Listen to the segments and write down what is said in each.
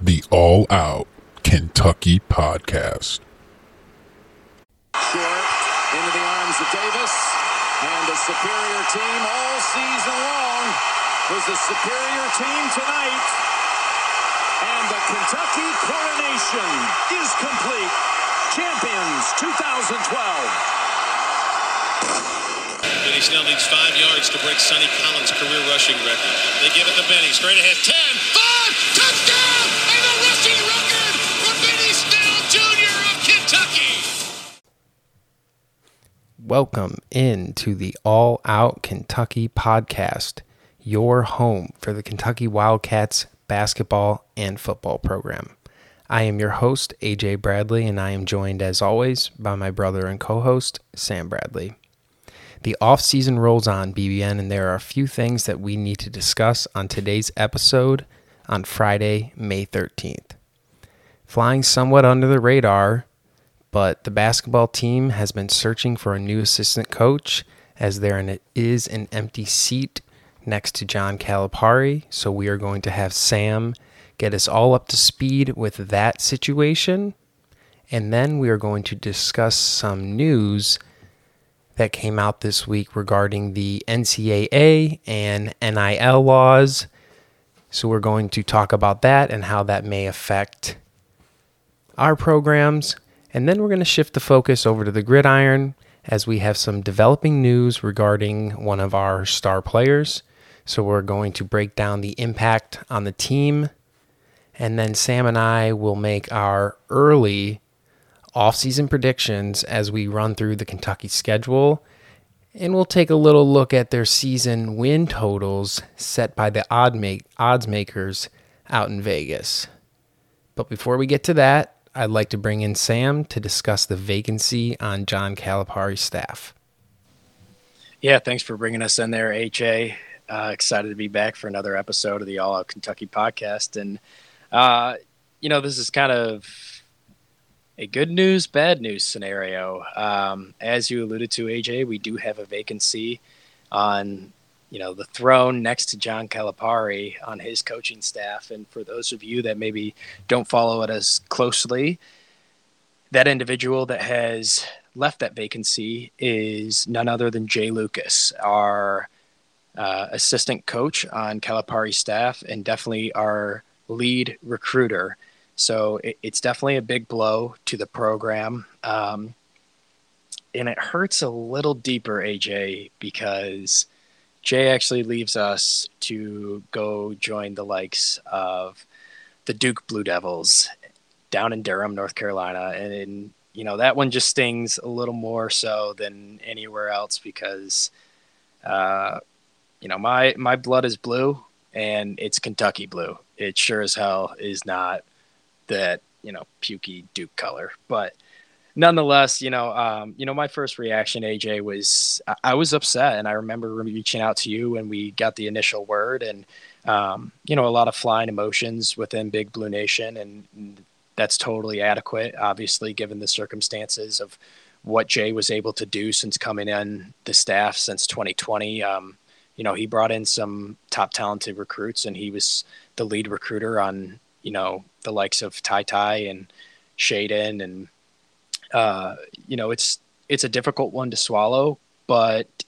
the All Out Kentucky Podcast. Short into the arms of Davis, and the superior team all season long was the superior team tonight. And the Kentucky coronation is complete. Champions 2012. Benny Snell needs five yards to break Sonny Collins' career rushing record. They give it to Benny. Straight ahead. 10, 5, Welcome into the All Out Kentucky podcast, your home for the Kentucky Wildcats basketball and football program. I am your host, AJ Bradley, and I am joined as always by my brother and co host, Sam Bradley. The off season rolls on, BBN, and there are a few things that we need to discuss on today's episode on Friday, May 13th. Flying somewhat under the radar, but the basketball team has been searching for a new assistant coach as there is an empty seat next to John Calipari. So we are going to have Sam get us all up to speed with that situation. And then we are going to discuss some news that came out this week regarding the NCAA and NIL laws. So we're going to talk about that and how that may affect our programs. And then we're going to shift the focus over to the gridiron as we have some developing news regarding one of our star players. So we're going to break down the impact on the team. And then Sam and I will make our early off-season predictions as we run through the Kentucky schedule. And we'll take a little look at their season win totals set by the odd make, odds makers out in Vegas. But before we get to that, I'd like to bring in Sam to discuss the vacancy on John Calipari's staff. Yeah, thanks for bringing us in there, AJ. Uh, excited to be back for another episode of the All Out Kentucky podcast. And, uh, you know, this is kind of a good news, bad news scenario. Um, as you alluded to, AJ, we do have a vacancy on you know the throne next to John Calipari on his coaching staff. And for those of you that maybe don't follow it as closely, that individual that has left that vacancy is none other than Jai Lucas, our uh, assistant coach on Calipari's staff, and definitely our lead recruiter. So it, it's definitely a big blow to the program. Um, and it hurts a little deeper, AJ, because Jai actually leaves us to go join the likes of the Duke Blue Devils down in Durham, North Carolina. And, and you know, that one just stings a little more so than anywhere else because, uh, you know, my, my blood is blue and it's Kentucky blue. It sure as hell is not that you know pukey Duke color, but nonetheless, you know, um, you know, my first reaction, AJ, was I, I, was upset, and I remember reaching out to you when we got the initial word, and um, you know, a lot of flying emotions within Big Blue Nation, and, that's totally adequate, obviously, given the circumstances of what Jai was able to do since coming in the staff since 2020. Um, you know, he brought in some top talented recruits, and he was the lead recruiter on you know the likes of TyTy and Shaedon, and uh, you know it's it's a difficult one to swallow, but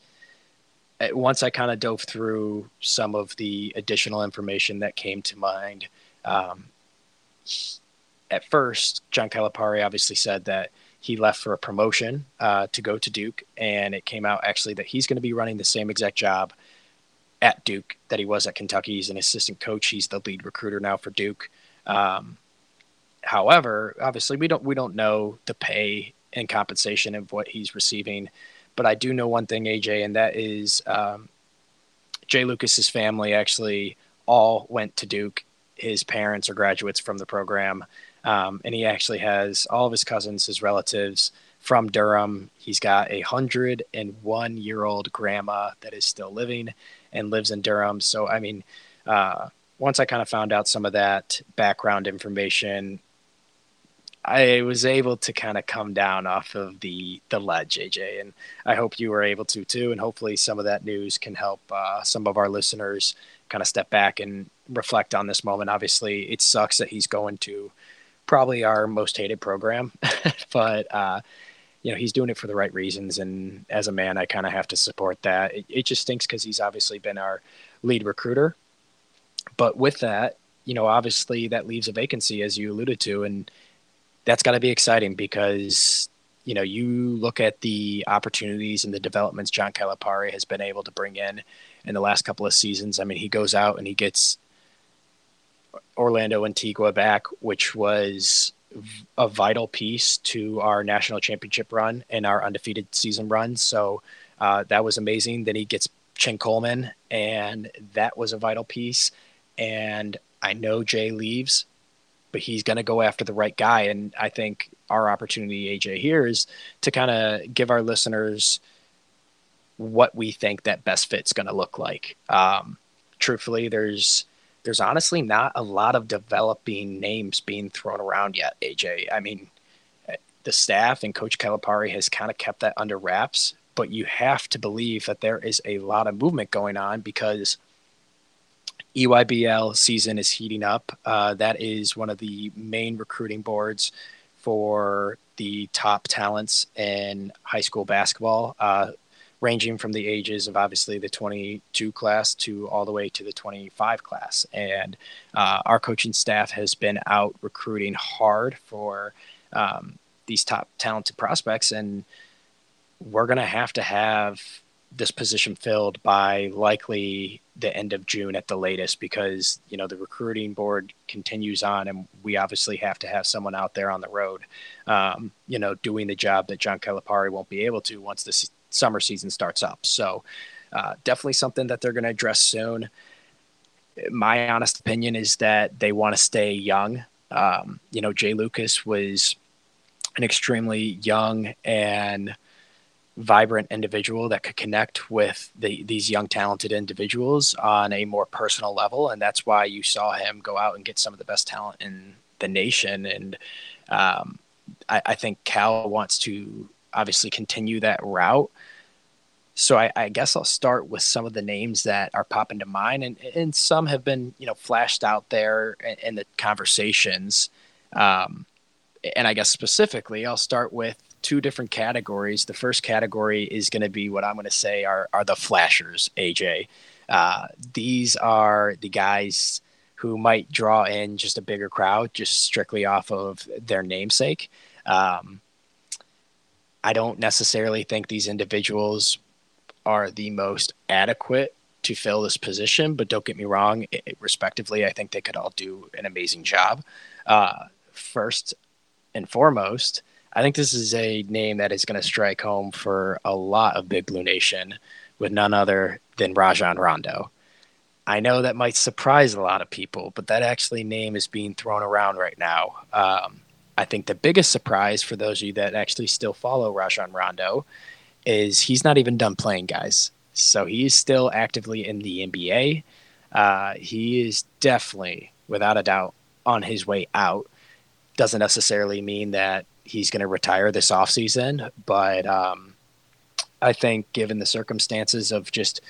once I kind of dove through some of the additional information that came to mind, um, at first John Calipari obviously said that he left for a promotion uh, to go to Duke, and it came out actually that he's going to be running the same exact job at Duke that he was at Kentucky. He's an assistant coach. He's the lead recruiter now for Duke. Um, however, obviously we don't we don't know the pay and compensation of what he's receiving, but I do know one thing, AJ, and that is um, Jai Lucas's family actually all went to Duke. His parents are graduates from the program, um, and he actually has all of his cousins, his relatives from Durham. He's got a hundred and one year old grandma that is still living and lives in Durham. So I mean. Uh, once I kind of found out some of that background information, I was able to kind of come down off of the the ledge, AJ, and I hope you were able to too. And hopefully, some of that news can help uh, some of our listeners kind of step back and reflect on this moment. Obviously, it sucks that he's going to probably our most hated program, but uh, you know he's doing it for the right reasons. And as a man, I kind of have to support that. It, it just stinks because he's obviously been our lead recruiter. But with that, you know, obviously that leaves a vacancy, as you alluded to, and that's got to be exciting because you know you look at the opportunities and the developments John Calipari has been able to bring in in the last couple of seasons. I mean, he goes out and he gets Orlando Antigua back, which was a vital piece to our national championship run and our undefeated season run. So uh, that was amazing. Then he gets Chin Coleman, and that was a vital piece. And I know Jai leaves, but he's going to go after the right guy. And I think our opportunity, AJ, here is to kind of give our listeners what we think that best fit's going to look like. Um, truthfully, there's there's honestly not a lot of developing names being thrown around yet. AJ, I mean, the staff and Coach Calipari has kind of kept that under wraps, but you have to believe that there is a lot of movement going on because EYBL season is heating up. Uh, that is one of the main recruiting boards for the top talents in high school basketball. Uh, ranging from the ages of obviously the 22 class to all the way to the 25 class. And uh, our coaching staff has been out recruiting hard for um, these top talented prospects. And we're going to have to have this position filled by likely the end of June at the latest because you know the recruiting board continues on and we obviously have to have someone out there on the road um, you know doing the job that John Calipari won't be able to once this summer season starts up. So uh, definitely something that they're going to address soon. My honest opinion is that they want to stay young. Um, you know, Jai Lucas was an extremely young and vibrant individual that could connect with the, these young talented individuals on a more personal level and that's why you saw him go out and get some of the best talent in the nation and um, I, I, think cal wants to obviously continue that route. So I, I, guess I'll start with some of the names that are popping to mind, and and some have been you know flashed out there in, in the conversations. Um, and I guess specifically, I'll start with two different categories. The first category is going to be what I'm going to say are are the flashers. AJ, uh, these are the guys who might draw in just a bigger crowd, just strictly off of their namesake. Um, I don't necessarily think these individuals are the most adequate to fill this position, but don't get me wrong, it, respectively, I think they could all do an amazing job. Uh, first and foremost, I think this is a name that is going to strike home for a lot of Big Blue Nation with none other than Rajon Rondo. I know that might surprise a lot of people, but that actually name is being thrown around right now. Um, I think the biggest surprise for those of you that actually still follow Rajon Rondo is he's not even done playing, guys. So he's still actively in the NBA. Uh, he is definitely, without a doubt, on his way out. Doesn't necessarily mean that he's going to retire this offseason, but um, I think given the circumstances of just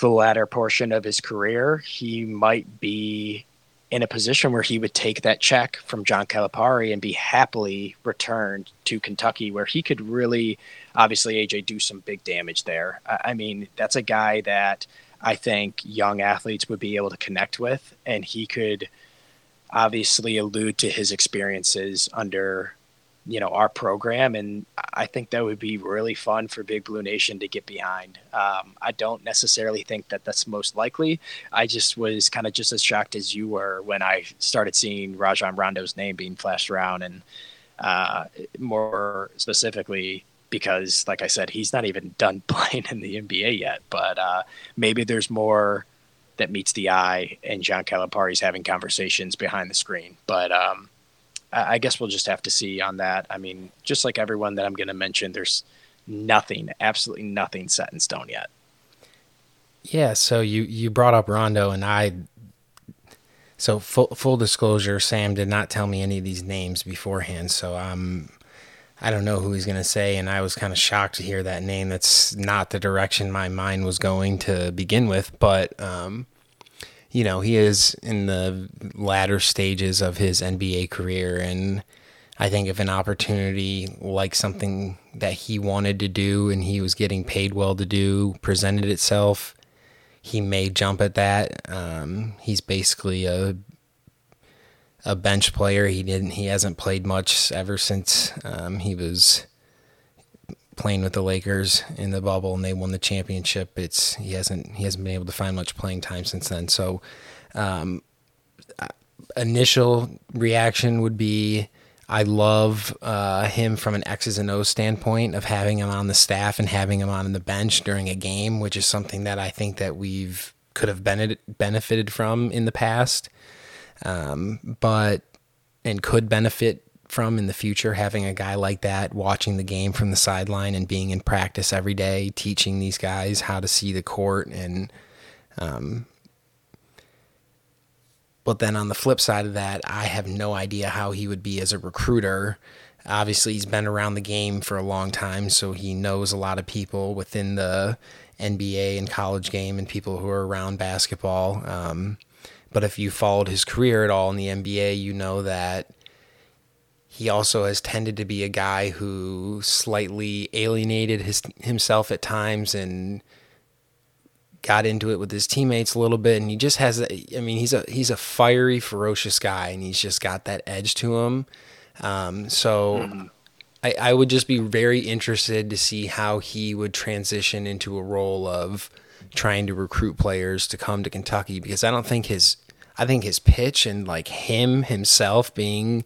the latter portion of his career, he might be in a position where he would take that check from John Calipari and be happily returned to Kentucky, where he could really, obviously, AJ do some big damage there. I mean, that's a guy that I think young athletes would be able to connect with, and he could obviously allude to his experiences under you know our program and i think that would be really fun for big blue nation to get behind. Um, i don't necessarily think that that's most likely. I just was kind of just as shocked as you were when i started seeing rajon rondo's name being flashed around and uh, more specifically because like i said he's not even done playing in the nba yet but uh, maybe there's more that meets the eye and john calipari's having conversations behind the screen. But um, I guess we'll just have to see on that. I mean, just like everyone that I'm going to mention, there's nothing, absolutely nothing set in stone yet. Yeah. So you you brought up Rondo, and I. So full full disclosure, Sam did not tell me any of these names beforehand, so I'm. I don't know who he's going to say, and I was kind of shocked to hear that name. That's not the direction my mind was going to begin with, but um, you know, he is in the latter stages of his NBA career. And I think if an opportunity like something that he wanted to do and he was getting paid well to do presented itself, he may jump at that. Um, he's basically a a bench player. He didn't. He hasn't played much ever since um, he was playing with the Lakers in the bubble and they won the championship. It's he hasn't he hasn't been able to find much playing time since then. So, um, initial reaction would be. I love uh, him from an X's and O's standpoint of having him on the staff and having him on the bench during a game, which is something that I think that we've could have benefited from in the past um, but and could benefit from in the future having a guy like that watching the game from the sideline and being in practice every day, teaching these guys how to see the court and um, but then on the flip side of that, I have no idea how he would be as a recruiter. Obviously, he's been around the game for a long time, so he knows a lot of people within the NBA and college game and people who are around basketball. Um, but if you followed his career at all in the NBA, you know that he also has tended to be a guy who slightly alienated his himself at times and got into it with his teammates a little bit and he just has I mean he's a he's a fiery ferocious guy and he's just got that edge to him um, so. I, I would just be very interested to see how he would transition into a role of trying to recruit players to come to Kentucky because I don't think his I think his pitch and like him himself being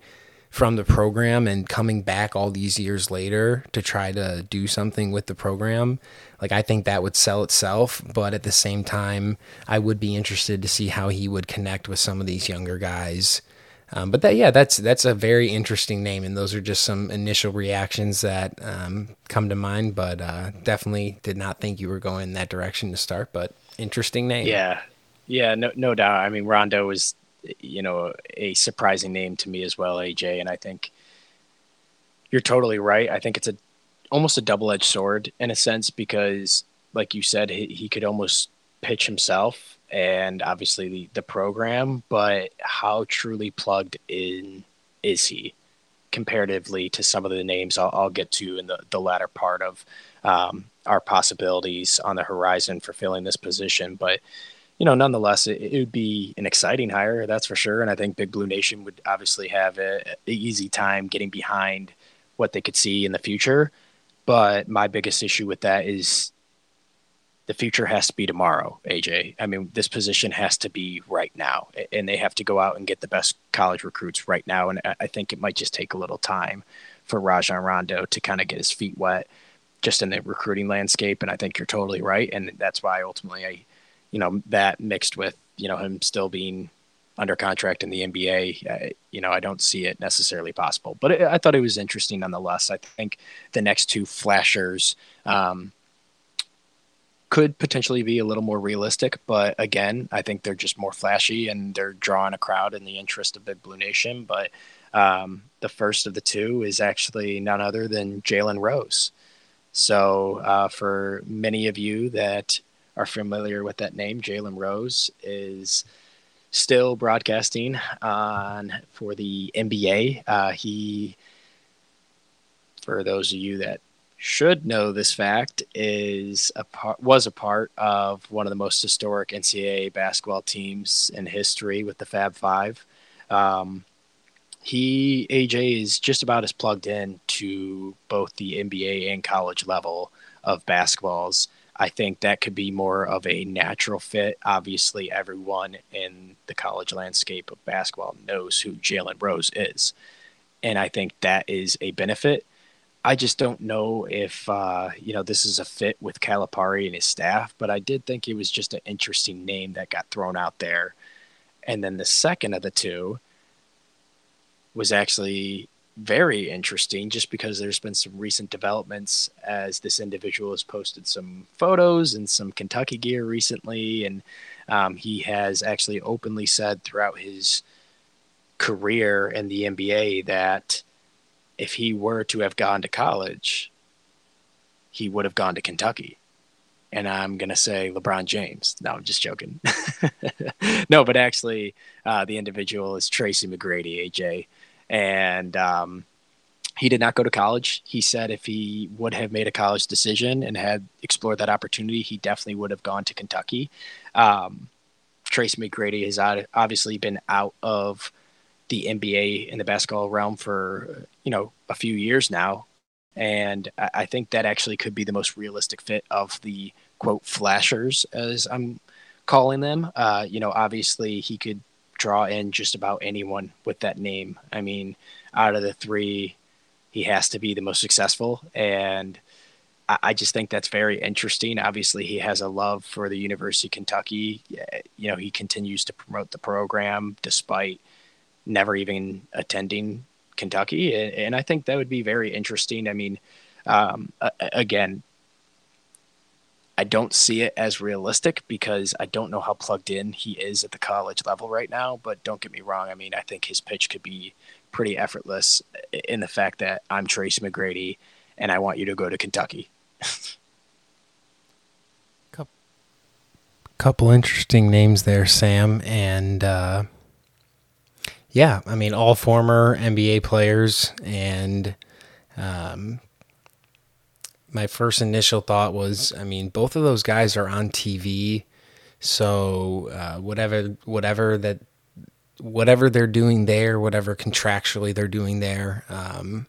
from the program and coming back all these years later to try to do something with the program like I think that would sell itself but at the same time I would be interested to see how he would connect with some of these younger guys um, but that, yeah, that's that's a very interesting name, and those are just some initial reactions that um, come to mind. But uh, definitely did not think you were going that direction to start. But interesting name. Yeah, yeah, no, no doubt. I mean, Rondo was, you know, a surprising name to me as well, AJ, and I think you're totally right. I think it's a almost a double edged sword in a sense because, like you said, he, he could almost pitch himself and obviously the, the program, but how truly plugged in is he comparatively to some of the names I'll, I'll get to in the, the latter part of um, our possibilities on the horizon for filling this position. But, you know, nonetheless, it, it, would be an exciting hire, that's for sure. And I think Big Blue Nation would obviously have an easy time getting behind what they could see in the future. But my biggest issue with that is the future has to be tomorrow, AJ. I mean, this position has to be right now, and they have to go out and get the best college recruits right now. And I think it might just take a little time for Rajon Rondo to kind of get his feet wet just in the recruiting landscape. And I think you're totally right. And that's why ultimately I, you know, that mixed with, you know, him still being under contract in the NBA, you know, I don't see it necessarily possible. But it, I thought it was interesting nonetheless. I think the next two flashers, um, could potentially be a little more realistic, but again, I think they're just more flashy and they're drawing a crowd in the interest of Big Blue Nation. But um, the first of the two is actually none other than Jalen Rose. So, uh, for many of you that are familiar with that name, Jalen Rose is still broadcasting on for the NBA. Uh, he, for those of you that should know this fact is a part was a part of one of the most historic NCAA basketball teams in history with the Fab Five. Um, he AJ is just about as plugged in to both the NBA and college level of basketballs. I think that could be more of a natural fit. Obviously, everyone in the college landscape of basketball knows who Jalen Rose is. And I think that is a benefit I just don't know if uh, you know this is a fit with Calipari and his staff, but I did think it was just an interesting name that got thrown out there. And then the second of the two was actually very interesting just because there's been some recent developments as this individual has posted some photos and some Kentucky gear recently. And um, he has actually openly said throughout his career in the NBA that if he were to have gone to college, he would have gone to Kentucky. and I'm gonna say LeBron James. No, I'm just joking. no, but actually, uh, the individual is Tracy McGrady, AJ, and um, he did not go to college. He said if he would have made a college decision and had explored that opportunity, he definitely would have gone to Kentucky. Um, Tracy McGrady has obviously been out of the NBA in the basketball realm for you know a few years now, and I think that actually could be the most realistic fit of the quote flashers as I'm calling them. Uh, you know, obviously he could draw in just about anyone with that name. I mean, out of the three, he has to be the most successful and I just think that's very interesting. Obviously, he has a love for the University of Kentucky. You know, he continues to promote the program despite never even attending Kentucky, and I think that would be very interesting. I mean, um, again, I don't see it as realistic because I don't know how plugged in he is at the college level right now. But don't get me wrong. I mean, I think his pitch could be pretty effortless in the fact that I'm Tracy McGrady and I want you to go to Kentucky. Couple interesting names there, Sam, and uh, yeah, I mean all former NBA players, and um, my first initial thought was, I mean, both of those guys are on TV, so uh, whatever whatever that whatever they're doing there, whatever contractually they're doing there, um,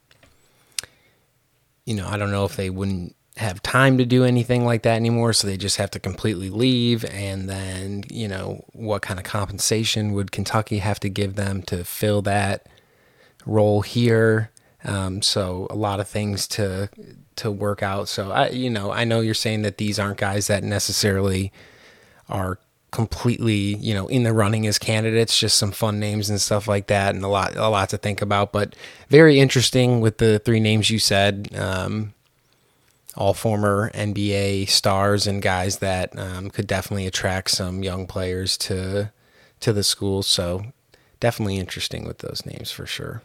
you know, I don't know if they wouldn't have time to do anything like that anymore, so they just have to completely leave. And then, you know, what kind of compensation would Kentucky have to give them to fill that role here? Um, so a lot of things to to work out. So I, you know, I know you're saying that these aren't guys that necessarily are completely, you know, in the running as candidates, just some fun names and stuff like that, and a lot, a lot to think about. But very interesting with the three names you said. Um, all former NBA stars and guys that um, could definitely attract some young players to to the school. So definitely interesting with those names for sure.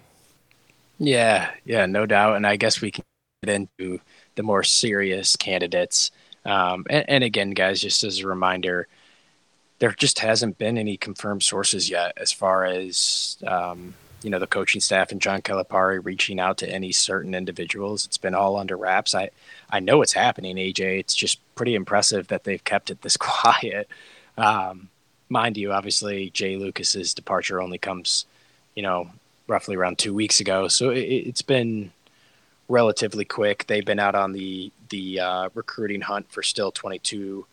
Yeah, yeah, no doubt. And I guess we can into the more serious candidates. Um, and, and again, guys, just as a reminder, there just hasn't been any confirmed sources yet as far as um, you know the coaching staff and John Calipari reaching out to any certain individuals. It's been all under wraps. I I know it's happening, AJ. It's just pretty impressive that they've kept it this quiet. Um, mind you, obviously Jai Lucas's departure only comes, you know, roughly around two weeks ago, so it, has been relatively quick. They've been out on the the uh, recruiting hunt for still 22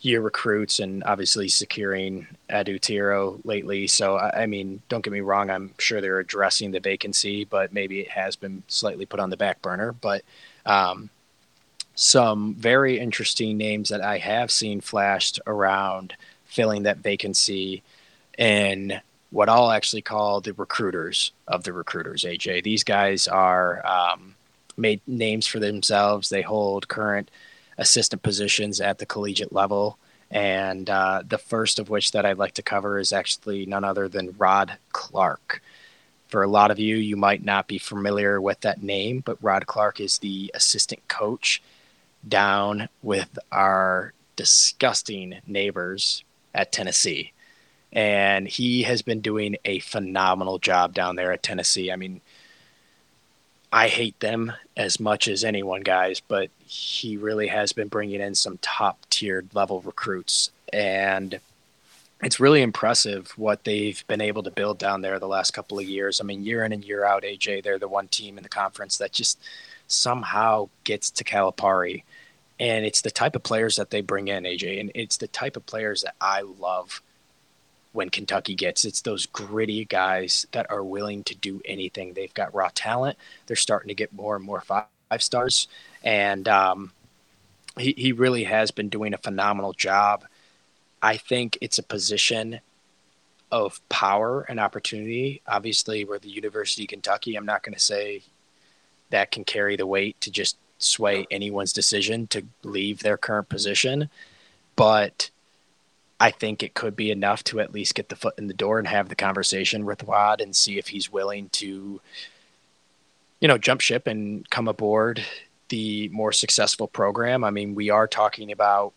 year recruits and obviously securing Adou Thiero lately. So, I, I, mean, don't get me wrong, I'm sure they're addressing the vacancy, but maybe it has been slightly put on the back burner. But um, some very interesting names that I have seen flashed around filling that vacancy in what I'll actually call the recruiters of the recruiters, AJ. These guys are um, made names for themselves, they hold current assistant positions at the collegiate level. And uh, the first of which that I'd like to cover is actually none other than Rod Clarke. For a lot of you, you might not be familiar with that name, but Rod Clarke is the assistant coach down with our disgusting neighbors at Tennessee. And he has been doing a phenomenal job down there at Tennessee. I mean, I hate them as much as anyone, guys, but he really has been bringing in some top tiered level recruits. And it's really impressive what they've been able to build down there the last couple of years. I mean, year in and year out, AJ, they're the one team in the conference that just somehow gets to Calipari. And it's the type of players that they bring in, AJ. And it's the type of players that I love when Kentucky gets. It's those gritty guys that are willing to do anything. They've got raw talent. They're starting to get more and more five, stars, and um, he he really has been doing a phenomenal job. I think it's a position of power and opportunity. Obviously, we're the University of Kentucky. I'm not going to say that can carry the weight to just sway anyone's decision to leave their current position, but I think it could be enough to at least get the foot in the door and have the conversation with Rod and see if he's willing to, you know, jump ship and come aboard the more successful program. I mean, we are talking about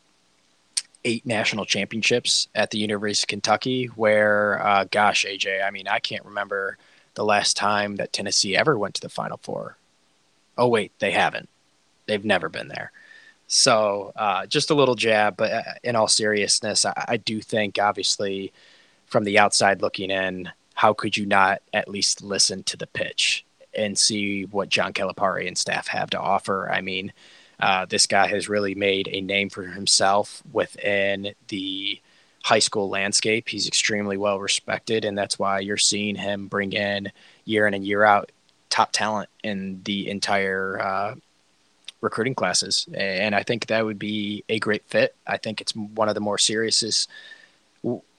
eight national championships at the University of Kentucky, where, uh, gosh, AJ, I mean, I can't remember the last time that Tennessee ever went to the Final Four. Oh, wait, they haven't. They've never been there. So uh, just a little jab, but uh, in all seriousness, I, I do think, obviously, from the outside looking in, how could you not at least listen to the pitch and see what John Calipari and staff have to offer? I mean, uh, this guy has really made a name for himself within the high school landscape. He's extremely well respected, and that's why you're seeing him bring in year in and year out top talent in the entire uh, recruiting classes. And I think that would be a great fit. I think it's one of the more serious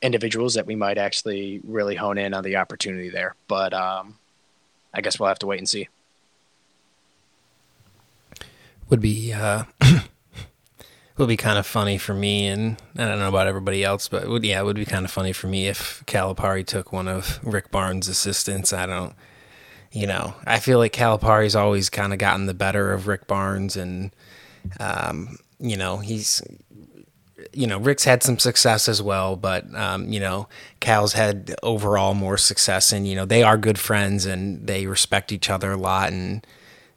individuals that we might actually really hone in on the opportunity there. But um, I guess we'll have to wait and see. Would be uh, would be kind of funny for me, and I don't know about everybody else, but would yeah, it would be kind of funny for me if Calipari took one of Rick Barnes' assistants. I don't you know, I feel like Calipari's always kind of gotten the better of Rick Barnes, and um, you know, he's you know, Rick's had some success as well, but um, you know, Cal's had overall more success, and you know, they are good friends and they respect each other a lot, and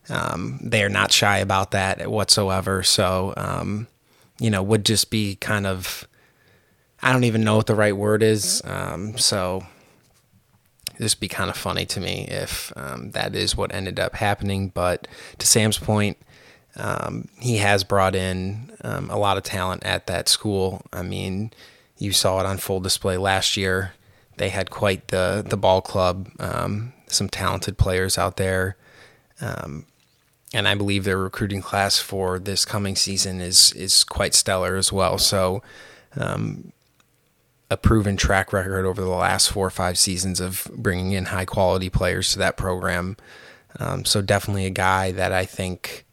um, they are not shy about that whatsoever. So, um, you know, would just be kind of, I don't even know what the right word is. Um, so, this be kind of funny to me if um, that is what ended up happening. But to Sam's point, um, he has brought in um, a lot of talent at that school. I mean, you saw it on full display last year. They had quite the the ball club, um, some talented players out there, um, and I believe their recruiting class for this coming season is is quite stellar as well. So um, a proven track record over the last four or five seasons of bringing in high quality players to that program. Um, so definitely a guy that I think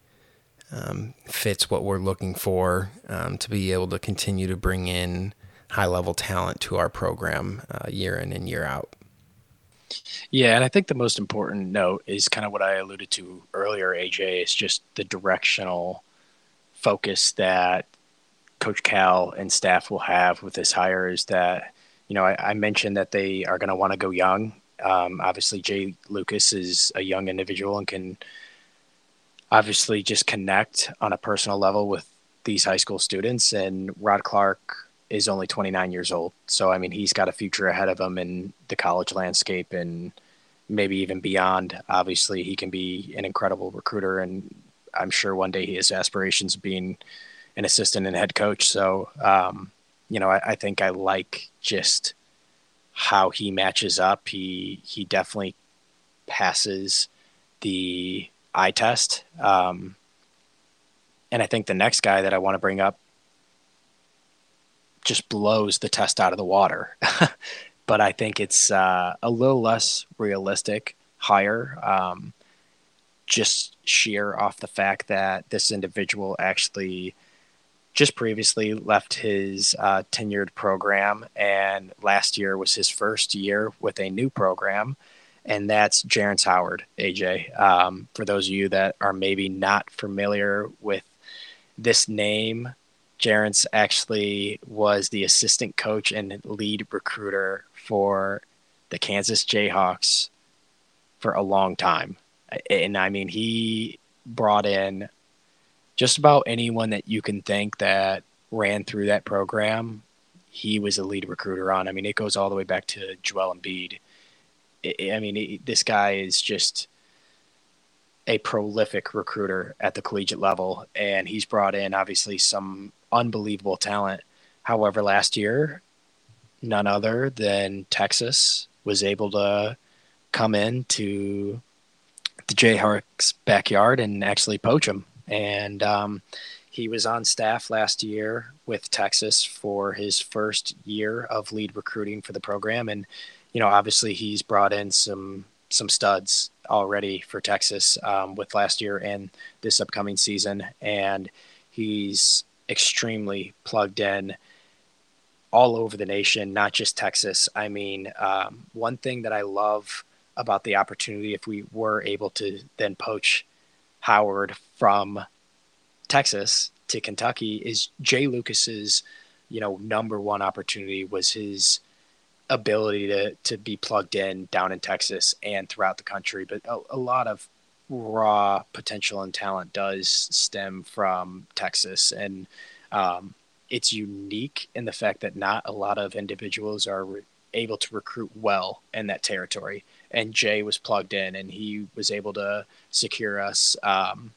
um, fits what we're looking for um, to be able to continue to bring in high level talent to our program uh, year in and year out. Yeah, and I think the most important note is kind of what I alluded to earlier, AJ, is just the directional focus that Coach Cal and staff will have with this hire is that, you know, I, I mentioned that they are going to want to go young. Um, obviously, Jai Lucas is a young individual and can obviously just connect on a personal level with these high school students. And Rod Clarke is only 29 years old. So, I mean, he's got a future ahead of him in the college landscape and maybe even beyond. Obviously, he can be an incredible recruiter. And I'm sure one day he has aspirations of being – an assistant and head coach. So, um, you know, I, I, think I like just how he matches up. He he definitely passes the eye test. Um, and I think the next guy that I want to bring up just blows the test out of the water. but I think it's uh, a little less realistic hire. Um, just sheer off the fact that this individual actually just previously left his uh, tenured program, and last year was his first year with a new program, and that's Jerrance Howard, AJ. Um, for those of you that are maybe not familiar with this name, Jerrance actually was the assistant coach and lead recruiter for the Kansas Jayhawks for a long time. And I mean, he brought in just about anyone that you can think that ran through that program, he was a lead recruiter on. I mean, it goes all the way back to Joel Embiid. I mean, this guy is just a prolific recruiter at the collegiate level, and he's brought in obviously some unbelievable talent. However, last year, none other than Texas was able to come in to the Jayhawks' backyard and actually poach him and um, he was on staff last year with Texas for his first year of lead recruiting for the program, and you know, obviously, he's brought in some some studs already for Texas um, with last year and this upcoming season, and he's extremely plugged in all over the nation, not just Texas. I mean, um, one thing that I love about the opportunity, if we were able to then poach Howard from Texas to Kentucky is Jai Lucas's, you know, number one opportunity was his ability to to be plugged in down in Texas and throughout the country. But a, a lot of raw potential and talent does stem from Texas, and um, it's unique in the fact that not a lot of individuals are re- able to recruit well in that territory. And Jai was plugged in, and he was able to secure us um,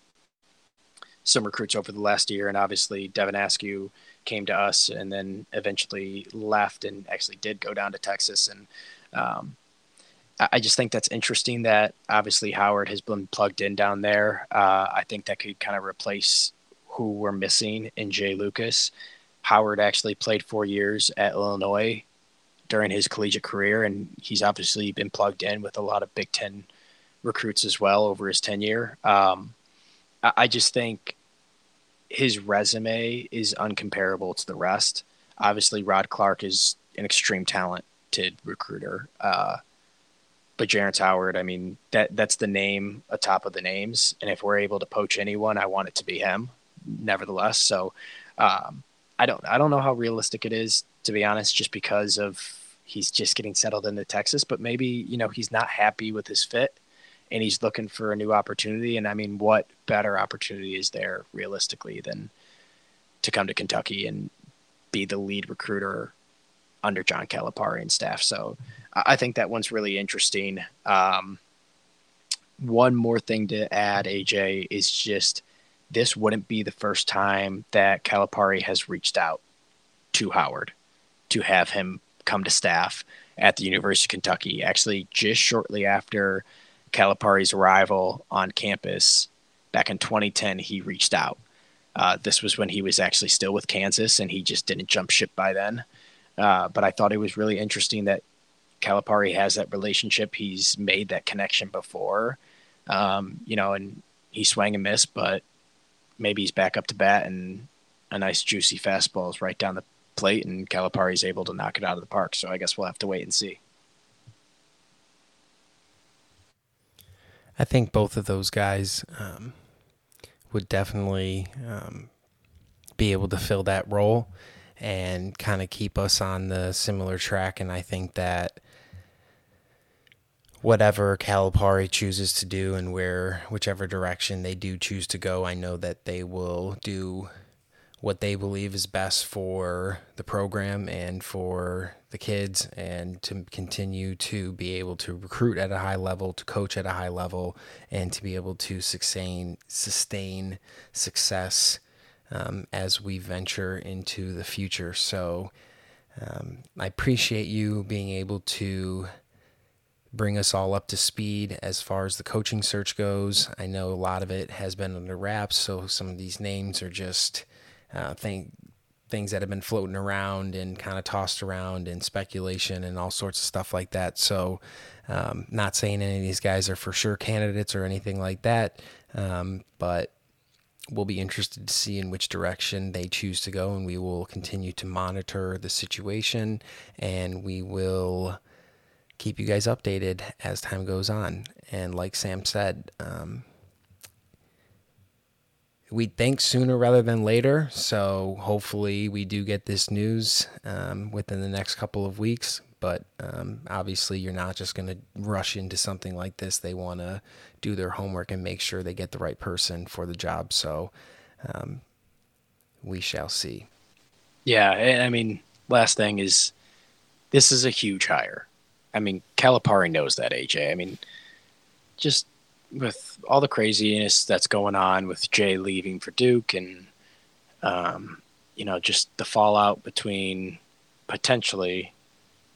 some recruits over the last year. And obviously, Devin Askew came to us, and then eventually left, and actually did go down to Texas. And um, I just think that's interesting that obviously Howard has been plugged in down there. Uh, I think that could kind of replace who we're missing in Jai Lucas. Howard actually played four years at Illinois during his collegiate career, and he's obviously been plugged in with a lot of Big Ten recruits as well over his tenure. Um, I just think his resume is uncomparable to the rest. Obviously, Rod Clarke is an extreme talented recruiter. Uh, but Jerrance Howard, I mean, that that's the name atop of the names. And if we're able to poach anyone, I want it to be him. Nevertheless, so um, I don't I don't know how realistic it is to be honest, just because of he's just getting settled into Texas. But maybe you know he's not happy with his fit, and he's looking for a new opportunity. And I mean, what better opportunity is there realistically than to come to Kentucky and be the lead recruiter under John Calipari and staff? So I think that one's really interesting. Um, one more thing to add, AJ, is just this wouldn't be the first time that Calipari has reached out to Howard to have him come to staff at the University of Kentucky. Actually, just shortly after Calipari's arrival on campus back in 2010, he reached out. Uh, this was when he was actually still with Kansas, and he just didn't jump ship by then. Uh, but I thought it was really interesting that Calipari has that relationship. He's made that connection before, um, you know, and he swang and missed, but maybe he's back up to bat and a nice juicy fastball is right down the plate, and Calipari's able to knock it out of the park. So I guess we'll have to wait and see. I think both of those guys um, would definitely um, be able to fill that role and kind of keep us on the similar track. And I think that whatever Calipari chooses to do and where whichever direction they do choose to go, I know that they will do what they believe is best for the program and for the kids and to continue to be able to recruit at a high level, to coach at a high level, and to be able to sustain sustain success um, as we venture into the future. So um, I appreciate you being able to bring us all up to speed as far as the coaching search goes. I know a lot of it has been under wraps, so some of these names are just uh, thing, things that have been floating around and kind of tossed around and speculation and all sorts of stuff like that. So, um, not saying any of these guys are for sure candidates or anything like that, um, but we'll be interested to see in which direction they choose to go, and we will continue to monitor the situation and we will keep you guys updated as time goes on. And like Sam said, um, we think sooner rather than later. So hopefully we do get this news um, within the next couple of weeks. But um, obviously, you're not just going to rush into something like this. They want to do their homework and make sure they get the right person for the job. So um, we shall see. Yeah, I mean, last thing is this is a huge hire. I mean, Calipari knows that, AJ. I mean, just with all the craziness that's going on with Jai leaving for Duke and, um, you know, just the fallout between potentially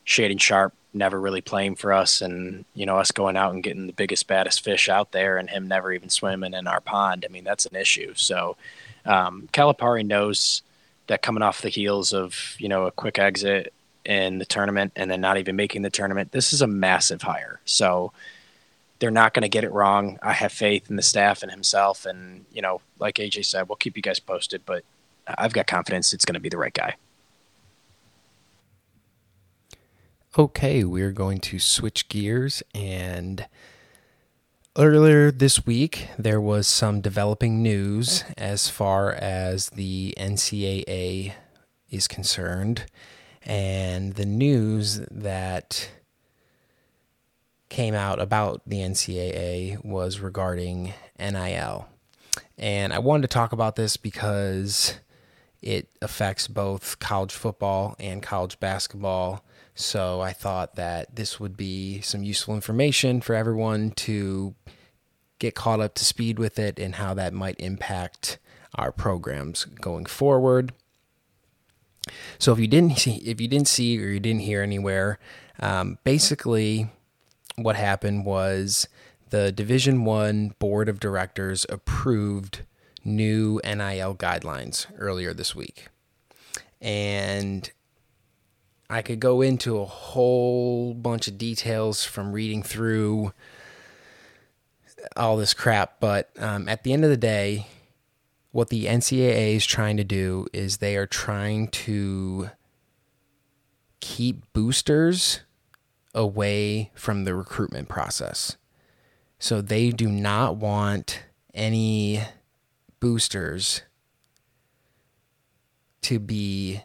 Shaedon Sharp never really playing for us and, you know, us going out and getting the biggest, baddest fish out there and him never even swimming in our pond. I mean, that's an issue. So um, Calipari knows that coming off the heels of, you know, a quick exit in the tournament and then not even making the tournament. This is a massive hire. So they're not going to get it wrong. I have faith in the staff and himself. And, you know, like AJ said, we'll keep you guys posted, but I've got confidence it's going to be the right guy. Okay, we're going to switch gears and Earlier this week, there was some developing news as far as the NCAA is concerned. And the news that came out about the NCAA was regarding NIL. And I wanted to talk about this because it affects both college football and college basketball. So I thought that this would be some useful information for everyone to get caught up to speed with it and how that might impact our programs going forward. So if you didn't see, if you didn't see or you didn't hear anywhere, um, basically what happened was the Division One Board of Directors approved new NIL guidelines earlier this week, and I could go into a whole bunch of details from reading through all this crap, but um, at the end of the day, what the NCAA is trying to do is they are trying to keep boosters away from the recruitment process. So they do not want any boosters to be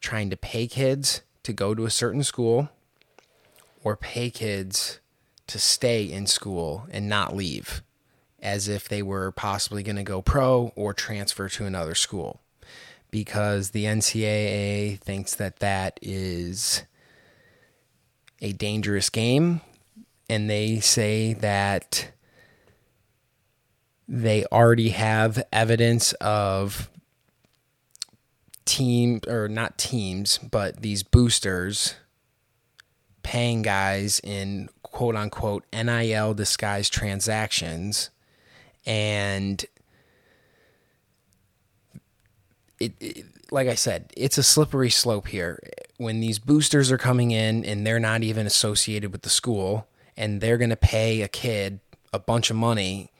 trying to pay kids to go to a certain school or pay kids to stay in school and not leave as if they were possibly going to go pro or transfer to another school because the NCAA thinks that that is a dangerous game and they say that they already have evidence of team or not teams but these boosters paying guys in quote unquote NIL disguised transactions and it, it, like I said, it's a slippery slope here. When these boosters are coming in and they're not even associated with the school and they're going to pay a kid a bunch of money,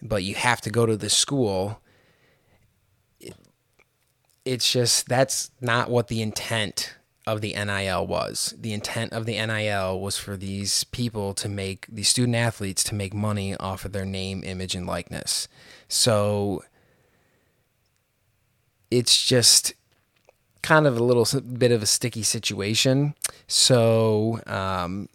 but you have to go to this school, it, it's just that's not what the intent of the NIL was. The intent of the NIL was for these people to make these student athletes to make money off of their name, image, and likeness. So it's just kind of a little bit of a sticky situation. So um,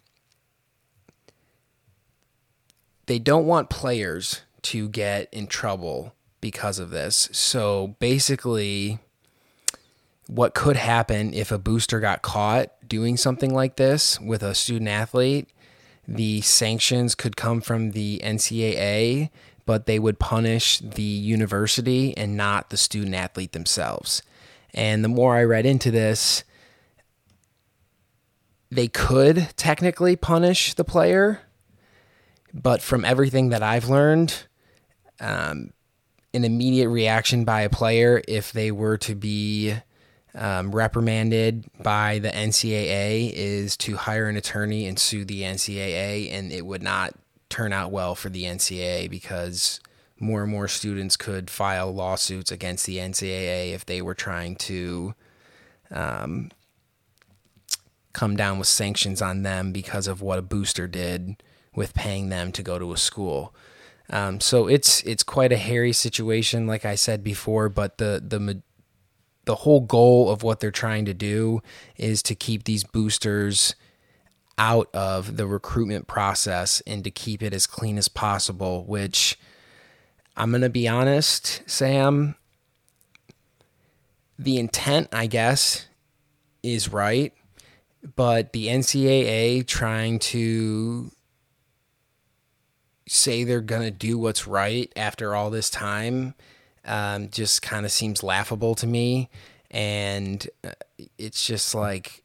they don't want players to get in trouble because of this. So basically what could happen if a booster got caught doing something like this with a student athlete. The sanctions could come from the NCAA, but they would punish the university and not the student athlete themselves. And the more I read into this, they could technically punish the player, but from everything that I've learned, um, an immediate reaction by a player if they were to be um, reprimanded by the NCAA is to hire an attorney and sue the NCAA, and it would not turn out well for the NCAA because more and more students could file lawsuits against the NCAA if they were trying to um, come down with sanctions on them because of what a booster did with paying them to go to a school. Um, so it's it's quite a hairy situation, like I said before. But the the the whole goal of what they're trying to do is to keep these boosters out of the recruitment process and to keep it as clean as possible, which I'm going to be honest, Sam, the intent, I guess, is right, but the NCAA trying to say they're going to do what's right after all this time um, just kind of seems laughable to me. And uh, it's just like,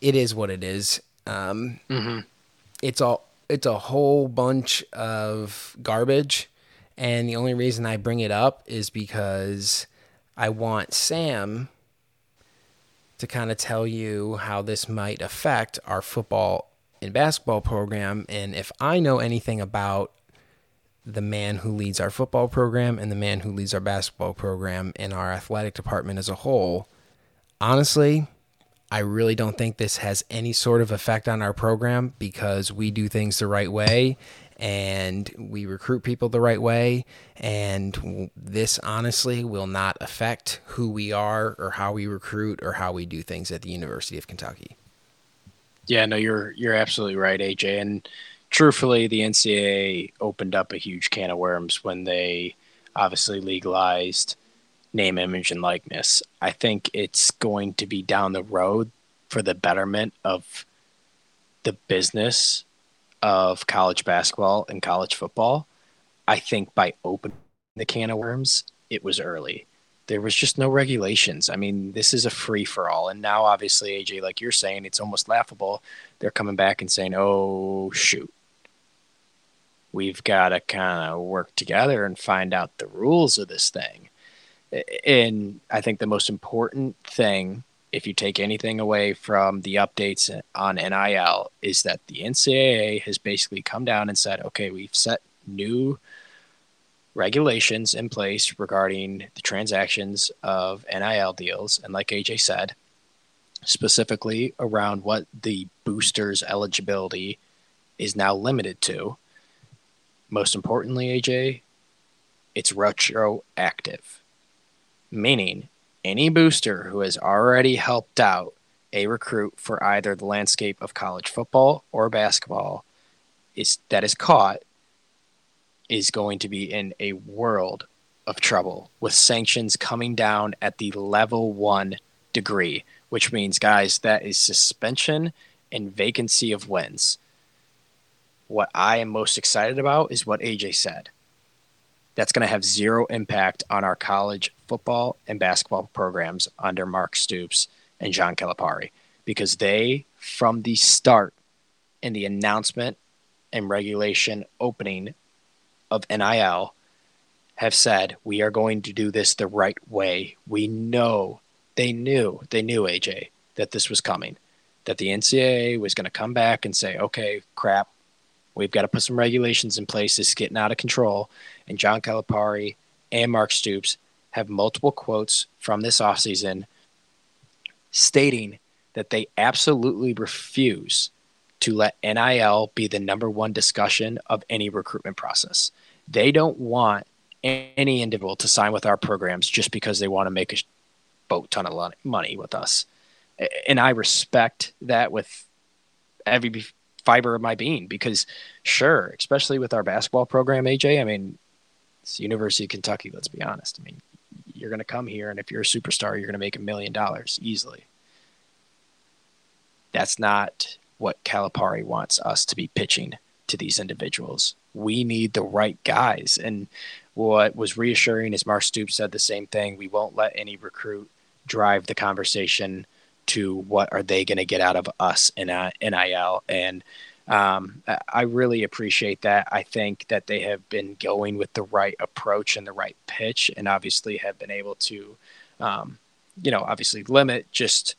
it is what it is. Um, mm-hmm. It's all it's a whole bunch of garbage, and the only reason I bring it up is because I want Sam to kind of tell you how this might affect our football and basketball program, and if I know anything about the man who leads our football program and the man who leads our basketball program and our athletic department as a whole, honestly, I really don't think this has any sort of effect on our program because we do things the right way and we recruit people the right way. And this honestly will not affect who we are or how we recruit or how we do things at the University of Kentucky. Yeah, no, you're you're absolutely right, AJ. And truthfully, the NCAA opened up a huge can of worms when they obviously legalized name, image, and likeness. I think it's going to be down the road for the betterment of the business of college basketball and college football. I think by opening the can of worms, it was early. There was just no regulations. I mean, this is a free for all. And now, obviously, AJ, like you're saying, it's almost laughable. They're coming back and saying, oh, shoot. We've got to kind of work together and find out the rules of this thing. And I think the most important thing if you take anything away from the updates on NIL, is that the NCAA has basically come down and said, okay, we've set new regulations in place regarding the transactions of NIL deals. And like AJ said, specifically around what the boosters' eligibility is now limited to. Most importantly, AJ, it's retroactive, meaning any booster who has already helped out a recruit for either the landscape of college football or basketball is that is caught is going to be in a world of trouble with sanctions coming down at the level 1 degree which means guys that is suspension and vacancy of wins. What i am most excited about is what aj said. That's going to have zero impact on our college football and basketball programs under Mark Stoops and John Calipari because they, from the start in the announcement and regulation opening of NIL, have said we are going to do this the right way. We know they knew, they knew, AJ, that this was coming, that the NCAA was going to come back and say, okay, crap, We've got to put some regulations in place. This is getting out of control. And John Calipari and Mark Stoops have multiple quotes from this offseason stating that they absolutely refuse to let NIL be the number one discussion of any recruitment process. They don't want any individual to sign with our programs just because they want to make a boat ton of money with us. And I respect that with every fiber of my being because sure, especially with our basketball program, AJ, I mean, it's University of Kentucky, let's be honest. I mean, you're going to come here and if you're a superstar, you're going to make a million dollars easily. That's not what Calipari wants us to be pitching to these individuals. We need the right guys. And what was reassuring is Mark Stoops said the same thing. We won't let any recruit drive the conversation to what are they going to get out of us in NIL. And um, I really appreciate that. I think that they have been going with the right approach and the right pitch, and obviously have been able to, um, you know, obviously limit just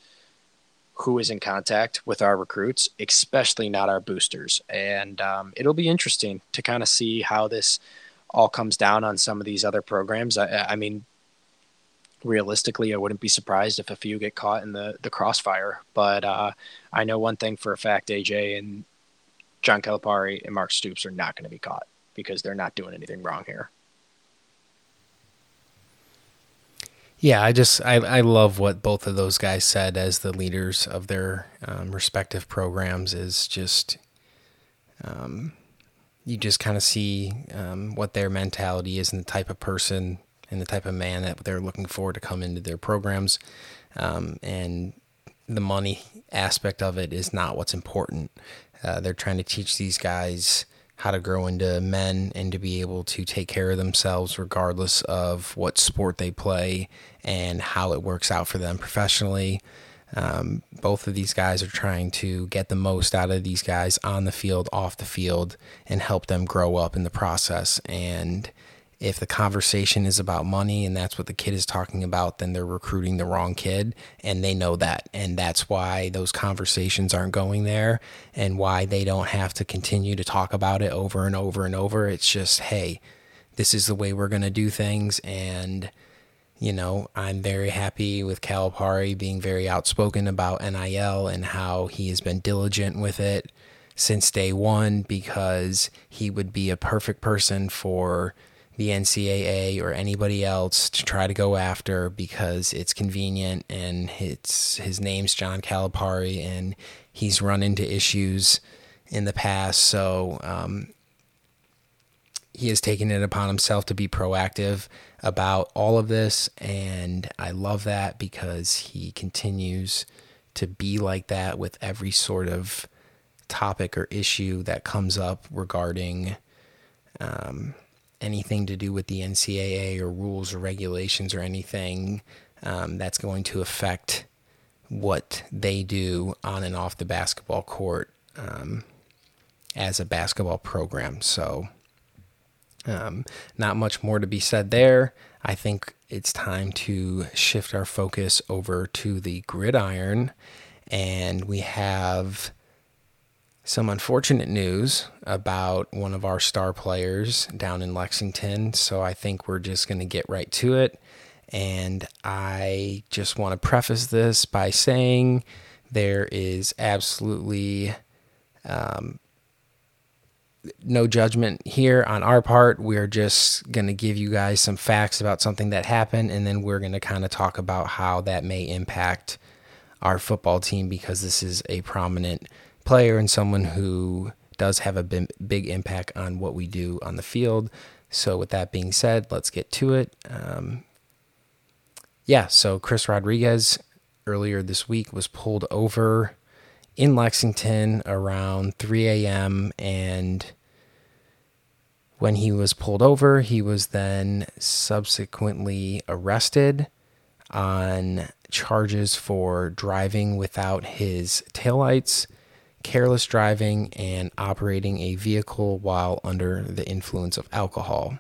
who is in contact with our recruits, especially not our boosters. And um, it'll be interesting to kind of see how this all comes down on some of these other programs. I, I mean, realistically, I wouldn't be surprised if a few get caught in the the crossfire. But uh, I know one thing for a fact, AJ and John Calipari and Mark Stoops are not going to be caught because they're not doing anything wrong here. Yeah, I just I, I love what both of those guys said as the leaders of their um, respective programs. Is just um, you just kind of see um, what their mentality is and the type of person and the type of man that they're looking for to come into their programs. Um, and the money aspect of it is not what's important. Uh, they're trying to teach these guys how to grow into men and to be able to take care of themselves regardless of what sport they play and how it works out for them professionally. Um, both of these guys are trying to get the most out of these guys on the field, off the field, and help them grow up in the process. And if the conversation is about money and that's what the kid is talking about, then they're recruiting the wrong kid and they know that. And that's why those conversations aren't going there and why they don't have to continue to talk about it over and over and over. It's just, hey, this is the way we're going to do things. And you know, I'm very happy with Calipari being very outspoken about NIL and how he has been diligent with it since day one because he would be a perfect person for the NCAA or anybody else to try to go after because it's convenient and it's his name's John Calipari and he's run into issues in the past. So um, he has taken it upon himself to be proactive about all of this. And I love that because he continues to be like that with every sort of topic or issue that comes up regarding um, anything to do with the NCAA or rules or regulations or anything um, that's going to affect what they do on and off the basketball court um, as a basketball program. So, um, not much more to be said there. I think it's time to shift our focus over to the gridiron, and we have some unfortunate news about one of our star players down in Lexington. So I think we're just going to get right to it. And I just want to preface this by saying there is absolutely um, no judgment here on our part. We're just going to give you guys some facts about something that happened, and then we're going to kind of talk about how that may impact our football team because this is a prominent player and someone who does have a big impact on what we do on the field. So, with that being said, let's get to it. Um, yeah, so Chris Rodriguez earlier this week was pulled over in Lexington around 3 a.m. And when he was pulled over, he was then subsequently arrested on charges for driving without his taillights, careless driving, and operating a vehicle while under the influence of alcohol.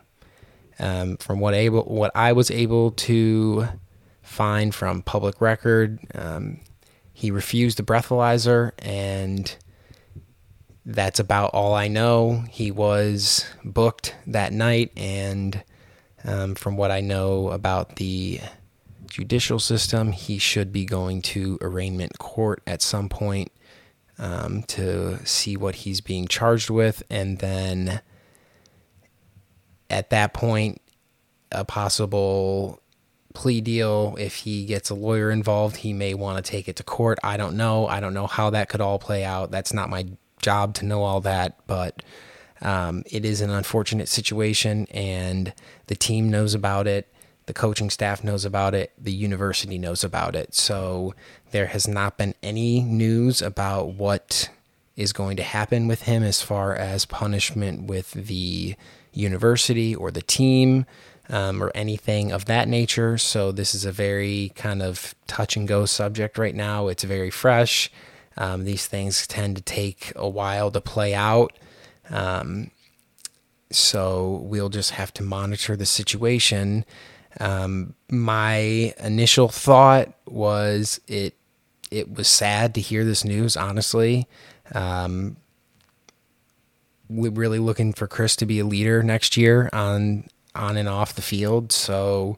Um, from what able what I was able to find from public record, um, he refused the breathalyzer, and that's about all I know. He was booked that night, and um, from what I know about the judicial system, he should be going to arraignment court at some point um, to see what he's being charged with, and then at that point, a possible plea deal. If he gets a lawyer involved, he may want to take it to court. I don't know. I don't know how that could all play out. That's not my job to know all that, but um, it is an unfortunate situation, and the team knows about it. The coaching staff knows about it. The university knows about it. So there has not been any news about what is going to happen with him as far as punishment with the university or the team um, or anything of that nature. So this is a very kind of touch and go subject right now. It's very fresh. Um, these things tend to take a while to play out. Um, so we'll just have to monitor the situation. Um, my initial thought was it it was sad to hear this news. Honestly, um, we're really looking for Chris to be a leader next year on on and off the field. So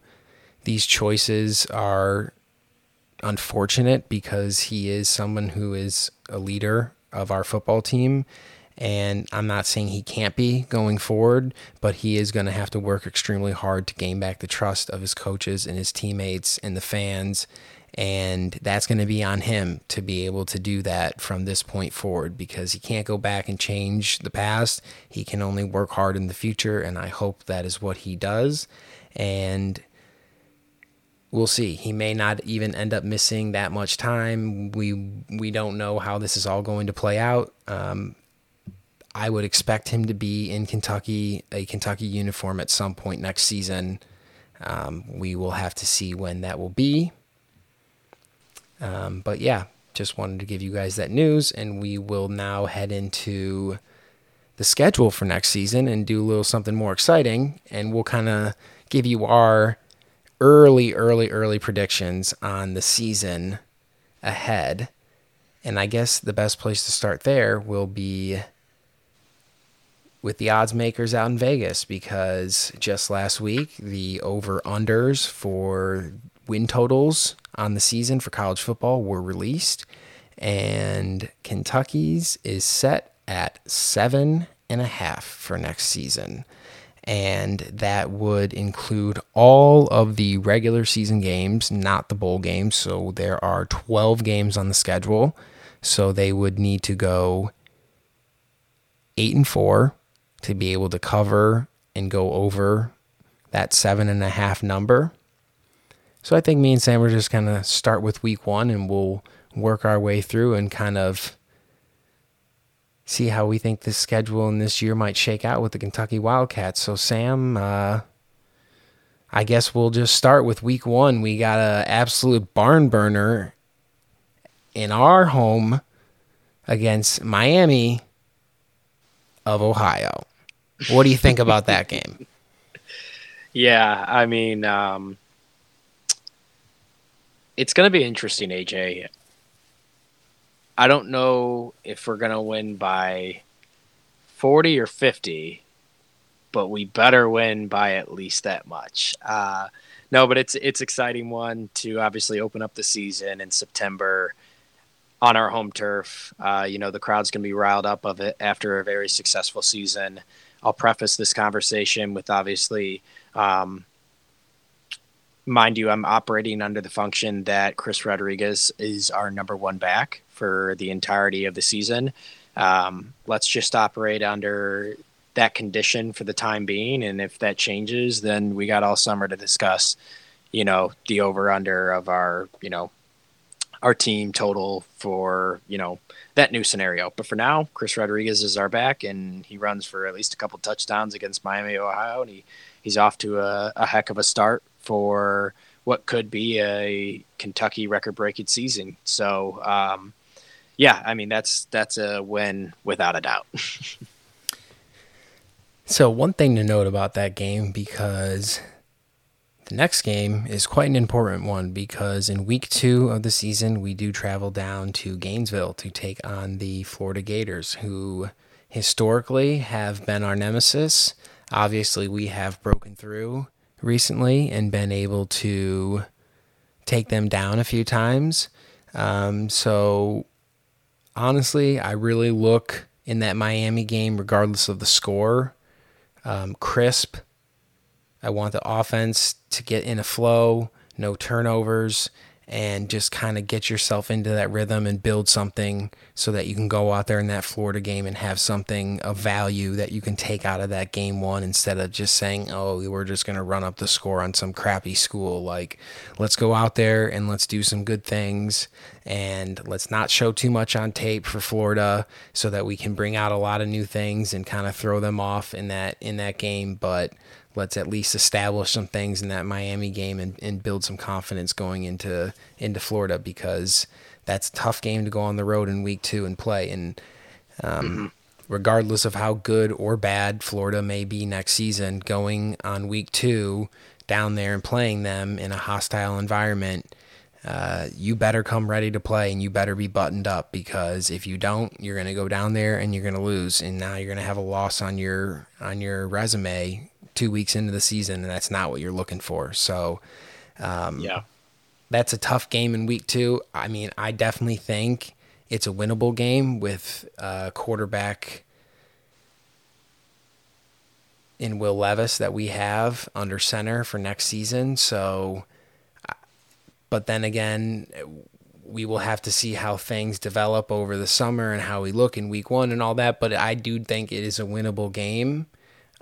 these choices are unfortunate because he is someone who is a leader of our football team. And I'm not saying he can't be going forward, but he is going to have to work extremely hard to gain back the trust of his coaches and his teammates and the fans and that's going to be on him to be able to do that from this point forward because he can't go back and change the past. He can only work hard in the future. And I hope that is what he does. And we'll see. He may not even end up missing that much time. We we don't know how this is all going to play out. Um, I would expect him to be in Kentucky, a Kentucky uniform at some point next season. Um, we will have to see when that will be. Um, but yeah, just wanted to give you guys that news, and we will now head into the schedule for next season and do a little something more exciting. And we'll kind of give you our early, early, early predictions on the season ahead. And I guess the best place to start there will be with the odds makers out in Vegas because just last week the over unders for win totals on the season for college football were released, and Kentucky's is set at seven and a half for next season. And that would include all of the regular season games, not the bowl games. So there are 12 games on the schedule. So they would need to go eight and four to be able to cover and go over that seven and a half number. So I think me and Sam are just going to start with week one and we'll work our way through and kind of see how we think this schedule in this year might shake out with the Kentucky Wildcats. So, Sam, uh, I guess we'll just start with week one. We got an absolute barn burner in our home against Miami of Ohio. What do you think about that game? Yeah, I mean, um, it's going to be interesting, AJ. I don't know if we're going to win by 40 or 50, but we better win by at least that much. Uh, no, but it's it's exciting one to obviously open up the season in September on our home turf. Uh, you know, the crowd's going to be riled up of it after a very successful season. I'll preface this conversation with obviously, um, mind you, I'm operating under the function that Chris Rodriguez is our number one back for the entirety of the season. Um, let's just operate under that condition for the time being. And if that changes, then we got all summer to discuss, you know, the over under of our, you know, our team total for, you know, that new scenario. But for now, Chris Rodriguez is our back, and he runs for at least a couple touchdowns against Miami, Ohio, and he, he's off to a, a heck of a start for what could be a Kentucky record-breaking season. So, um, yeah, I mean that's that's a win without a doubt. so one thing to note about that game because the next game is quite an important one because in week two of the season, we do travel down to Gainesville to take on the Florida Gators, who historically have been our nemesis. Obviously, we have broken through recently and been able to take them down a few times. Um, so, honestly, I really look in that Miami game, regardless of the score, um, crisp I want the offense to get in a flow, no turnovers, and just kind of get yourself into that rhythm and build something so that you can go out there in that Florida game and have something of value that you can take out of that game one instead of just saying, oh, we're just going to run up the score on some crappy school. Like, let's go out there and let's do some good things and let's not show too much on tape for Florida so that we can bring out a lot of new things and kind of throw them off in that in that game. But let's at least establish some things in that Miami game and, and build some confidence going into into Florida because that's a tough game to go on the road in week two and play. And um, mm-hmm. regardless of how good or bad Florida may be next season, going on week two down there and playing them in a hostile environment. Uh, you better come ready to play and you better be buttoned up because if you don't, you're going to go down there and you're going to lose, and now you're going to have a loss on your on your resume two weeks into the season, and that's not what you're looking for. So, um, yeah, that's a tough game in week two. I mean, I definitely think it's a winnable game with a quarterback in Will Levis that we have under center for next season. So, but then again, we will have to see how things develop over the summer and how we look in week one and all that. But I do think it is a winnable game.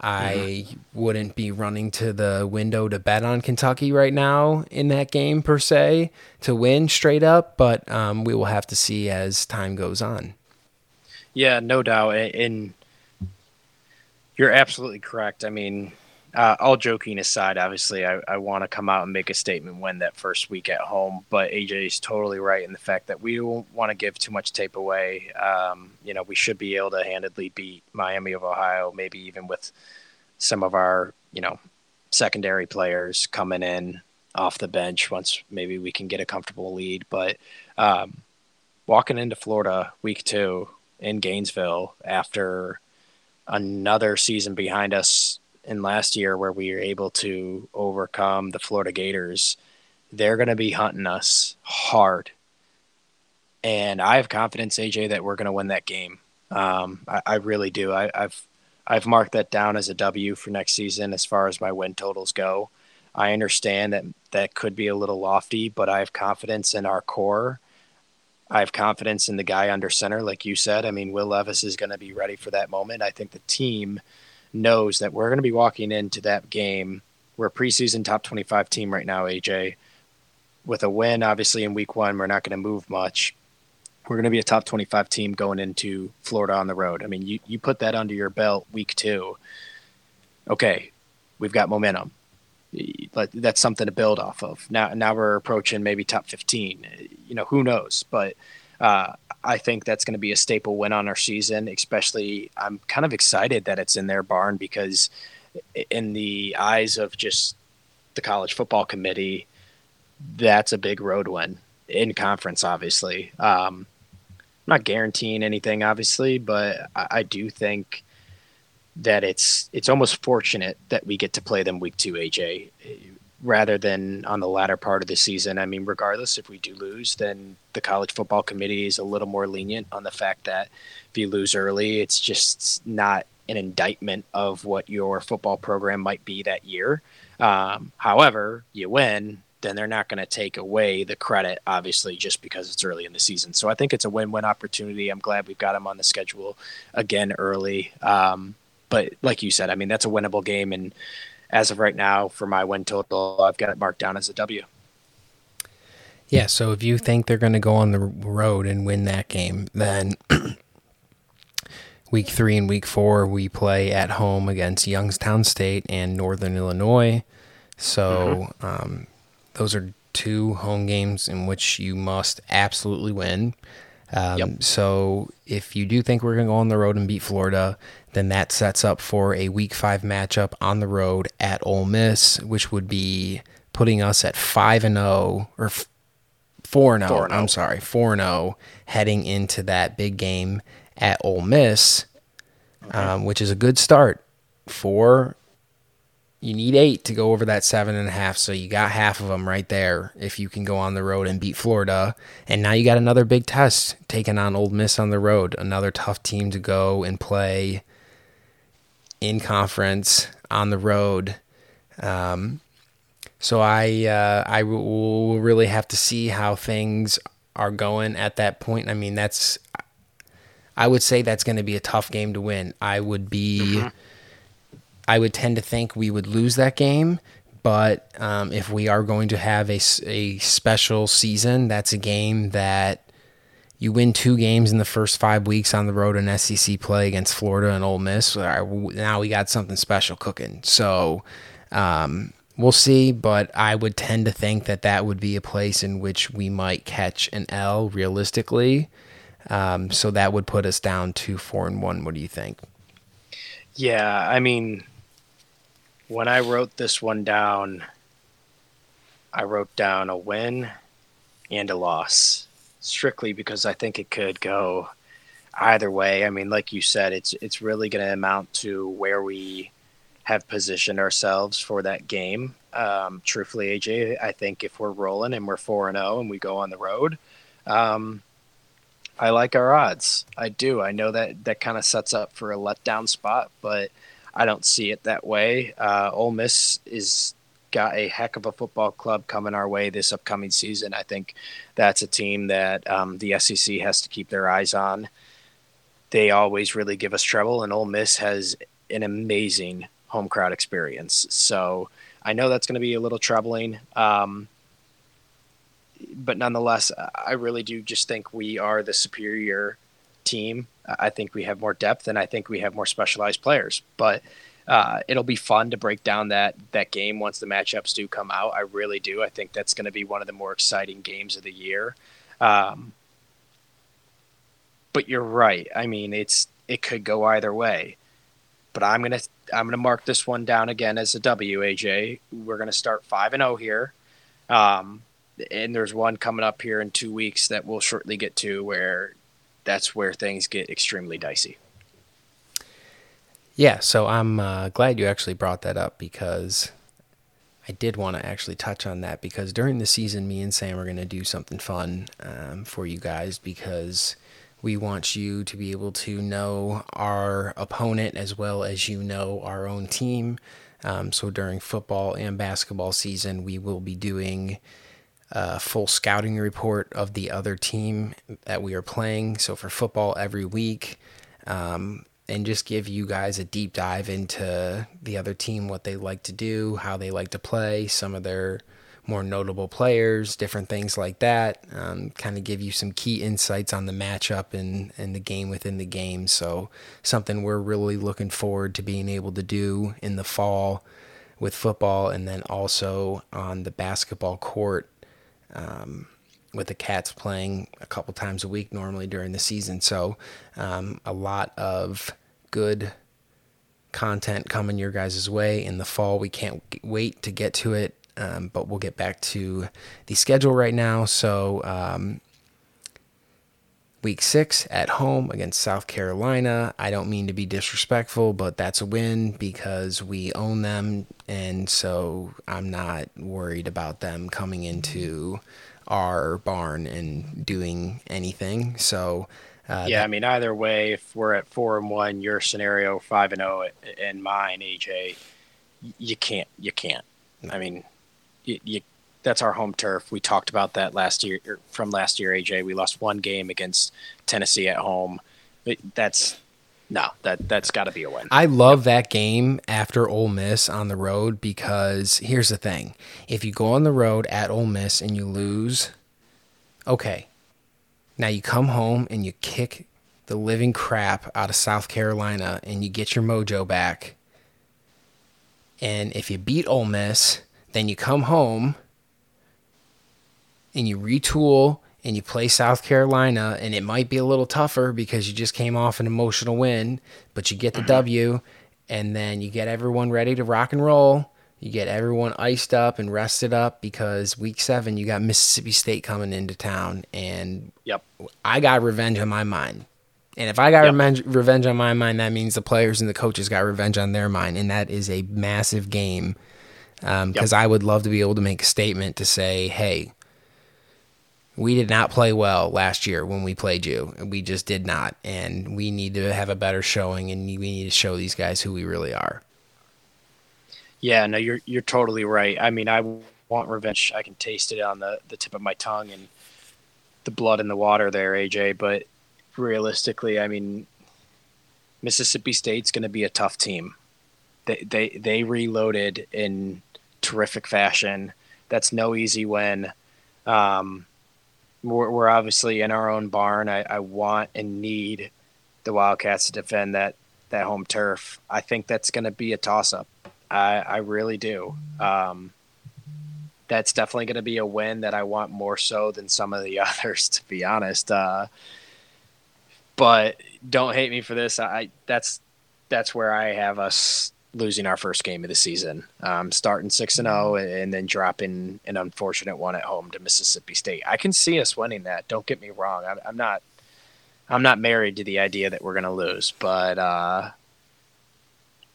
I wouldn't be running to the window to bet on Kentucky right now in that game per se to win straight up, but um, we will have to see as time goes on. Yeah, no doubt. And you're absolutely correct. I mean, uh, all joking aside, obviously, I, I want to come out and make a statement when that first week at home. But AJ is totally right in the fact that we don't want to give too much tape away. Um, you know, we should be able to handedly beat Miami of Ohio, maybe even with some of our, you know, secondary players coming in off the bench once maybe we can get a comfortable lead. But um, walking into Florida week two in Gainesville after another season behind us in last year where we were able to overcome the Florida Gators, they're going to be hunting us hard. And I have confidence, AJ, that we're going to win that game. Um, I, I, really do. I, I've I've marked that down as a W for next season as far as my win totals go. I understand that that could be a little lofty, but I have confidence in our core. I have confidence in the guy under center, like you said. I mean, Will Levis is going to be ready for that moment. I think the team knows that we're going to be walking into that game. We're a preseason top 25 team right now, AJ. With a win, obviously, in week one, we're not going to move much. We're going to be a top 25 team going into Florida on the road. I mean, you, you put that under your belt week two. Okay, we've got momentum. That's something to build off of. Now, now we're approaching maybe top 15. You know, who knows? But uh, I think that's going to be a staple win on our season. Especially, I'm kind of excited that it's in their barn because, in the eyes of just the college football committee, that's a big road win in conference. Obviously, um, I'm not guaranteeing anything, obviously, but I, I do think that it's it's almost fortunate that we get to play them week two, AJ, rather than on the latter part of the season. I mean, regardless if we do lose, then the college football committee is a little more lenient on the fact that if you lose early, it's just not an indictment of what your football program might be that year. Um, however, you win, then they're not going to take away the credit, obviously, just because it's early in the season. So I think it's a win-win opportunity. I'm glad we've got them on the schedule again early. Um, but like you said, I mean that's a winnable game, and as of right now, for my win total, I've got it marked down as a W. Yeah, so if you think they're going to go on the road and win that game, then week three and week four we play at home against Youngstown State and Northern Illinois. So mm-hmm. um, those are two home games in which you must absolutely win. Um, yep. So if you do think we're going to go on the road and beat Florida, then that sets up for a Week Five matchup on the road at Ole Miss, which would be putting us at five and zero oh, or four and zero. Oh, I'm sorry, four and zero heading into that big game at Ole Miss, okay. um, which is a good start for you need eight to go over that seven and a half. So you got half of them right there if you can go on the road and beat Florida. And now you got another big test taking on Ole Miss on the road, another tough team to go and play in conference on the road. Um, so I uh, I will really have to see how things are going at that point. I mean, that's I would say that's going to be a tough game to win. I would be. Mm-hmm I would tend to think we would lose that game. But um, if we are going to have a, a special season, that's a game that you win two games in the first five weeks on the road in SEC play against Florida and Ole Miss. Now we got something special cooking. So um, we'll see, but I would tend to think that that would be a place in which we might catch an L realistically. Um, so that would put us down to four and one. What do you think? Yeah, I mean, when I wrote this one down, I wrote down a win and a loss, strictly because I think it could go either way. I mean, like you said, it's it's really going to amount to where we have positioned ourselves for that game. Um, truthfully, AJ, I think if we're rolling and we're four and zero oh and we go on the road, um, I like our odds. I do. I know that that kind of sets up for a letdown spot, but I don't see it that way. Uh, Ole Miss is got a heck of a football club coming our way this upcoming season. I think that's a team that um, the SEC has to keep their eyes on. They always really give us trouble, and Ole Miss has an amazing home crowd experience. So I know that's going to be a little troubling. Um, but nonetheless, I really do just think we are the superior team. I think we have more depth and I think we have more specialized players. But uh, it'll be fun to break down that that game once the matchups do come out. I really do. I think that's going to be one of the more exciting games of the year. Um, but you're right. I mean, it's it could go either way. But I'm gonna I'm gonna mark this one down again as a W. AJ, we're gonna start five and zero oh here. Um, and there's one coming up here in two weeks that we'll shortly get to where that's where things get extremely dicey. Yeah, so I'm uh, glad you actually brought that up because I did want to actually touch on that because during the season, me and Sam are going to do something fun um, for you guys because we want you to be able to know our opponent as well as you know our own team. Um, so during football and basketball season, we will be doing a full scouting report of the other team that we are playing. So for football, every week. Um, and just give you guys a deep dive into the other team, what they like to do, how they like to play, some of their more notable players, different things like that. Um, kind of give you some key insights on the matchup and, and the game within the game. So, something we're really looking forward to being able to do in the fall with football and then also on the basketball court. Um, with the Cats playing a couple times a week normally during the season. So, um, a lot of good content coming your guys' way in the fall. We can't wait to get to it, um, but we'll get back to the schedule right now. So, um, week six at home against South Carolina. I don't mean to be disrespectful, but that's a win because we own them. And so I'm not worried about them coming into our barn and doing anything. So, uh, yeah, that, I mean, either way, if we're at four and one, your scenario five and zero, oh, and mine, AJ, you can't, you can't. I mean, you, you, that's our home turf. We talked about that last year, er, from last year, AJ. We lost one game against Tennessee at home. That's no, that that's got to be a win. I love that game after Ole Miss on the road because here's the thing: if you go on the road at Ole Miss and you lose, okay, now you come home and you kick the living crap out of South Carolina and you get your mojo back. And if you beat Ole Miss, then you come home and you retool and you play South Carolina, and it might be a little tougher because you just came off an emotional win, but you get the W, and then you get everyone ready to rock and roll. You get everyone iced up and rested up because week seven you got Mississippi State coming into town, and yep, I got revenge on my mind. And if I got yep. revenge, revenge on my mind, that means the players and the coaches got revenge on their mind, and that is a massive game. Because um, yep. I would love to be able to make a statement to say, "Hey, we did not play well last year when we played you. We just did not, and we need to have a better showing, and we need to show these guys who we really are." Yeah, no, you're you're totally right. I mean, I want revenge. I can taste it on the the tip of my tongue and the blood in the water there, AJ. But realistically, I mean, Mississippi State's going to be a tough team. They they they reloaded in terrific fashion. That's no easy win. Um, we're, we're obviously in our own barn. I, I want and need the Wildcats to defend that that home turf. I think that's going to be a toss up. I, I really do. Um, that's definitely going to be a win that I want more so than some of the others, to be honest. Uh, but don't hate me for this. I that's that's where I have us losing our first game of the season, um, starting six and zero, oh and then dropping an unfortunate one at home to Mississippi State. I can see us winning that. Don't get me wrong. I'm, I'm not. I'm not married to the idea that we're going to lose, but uh,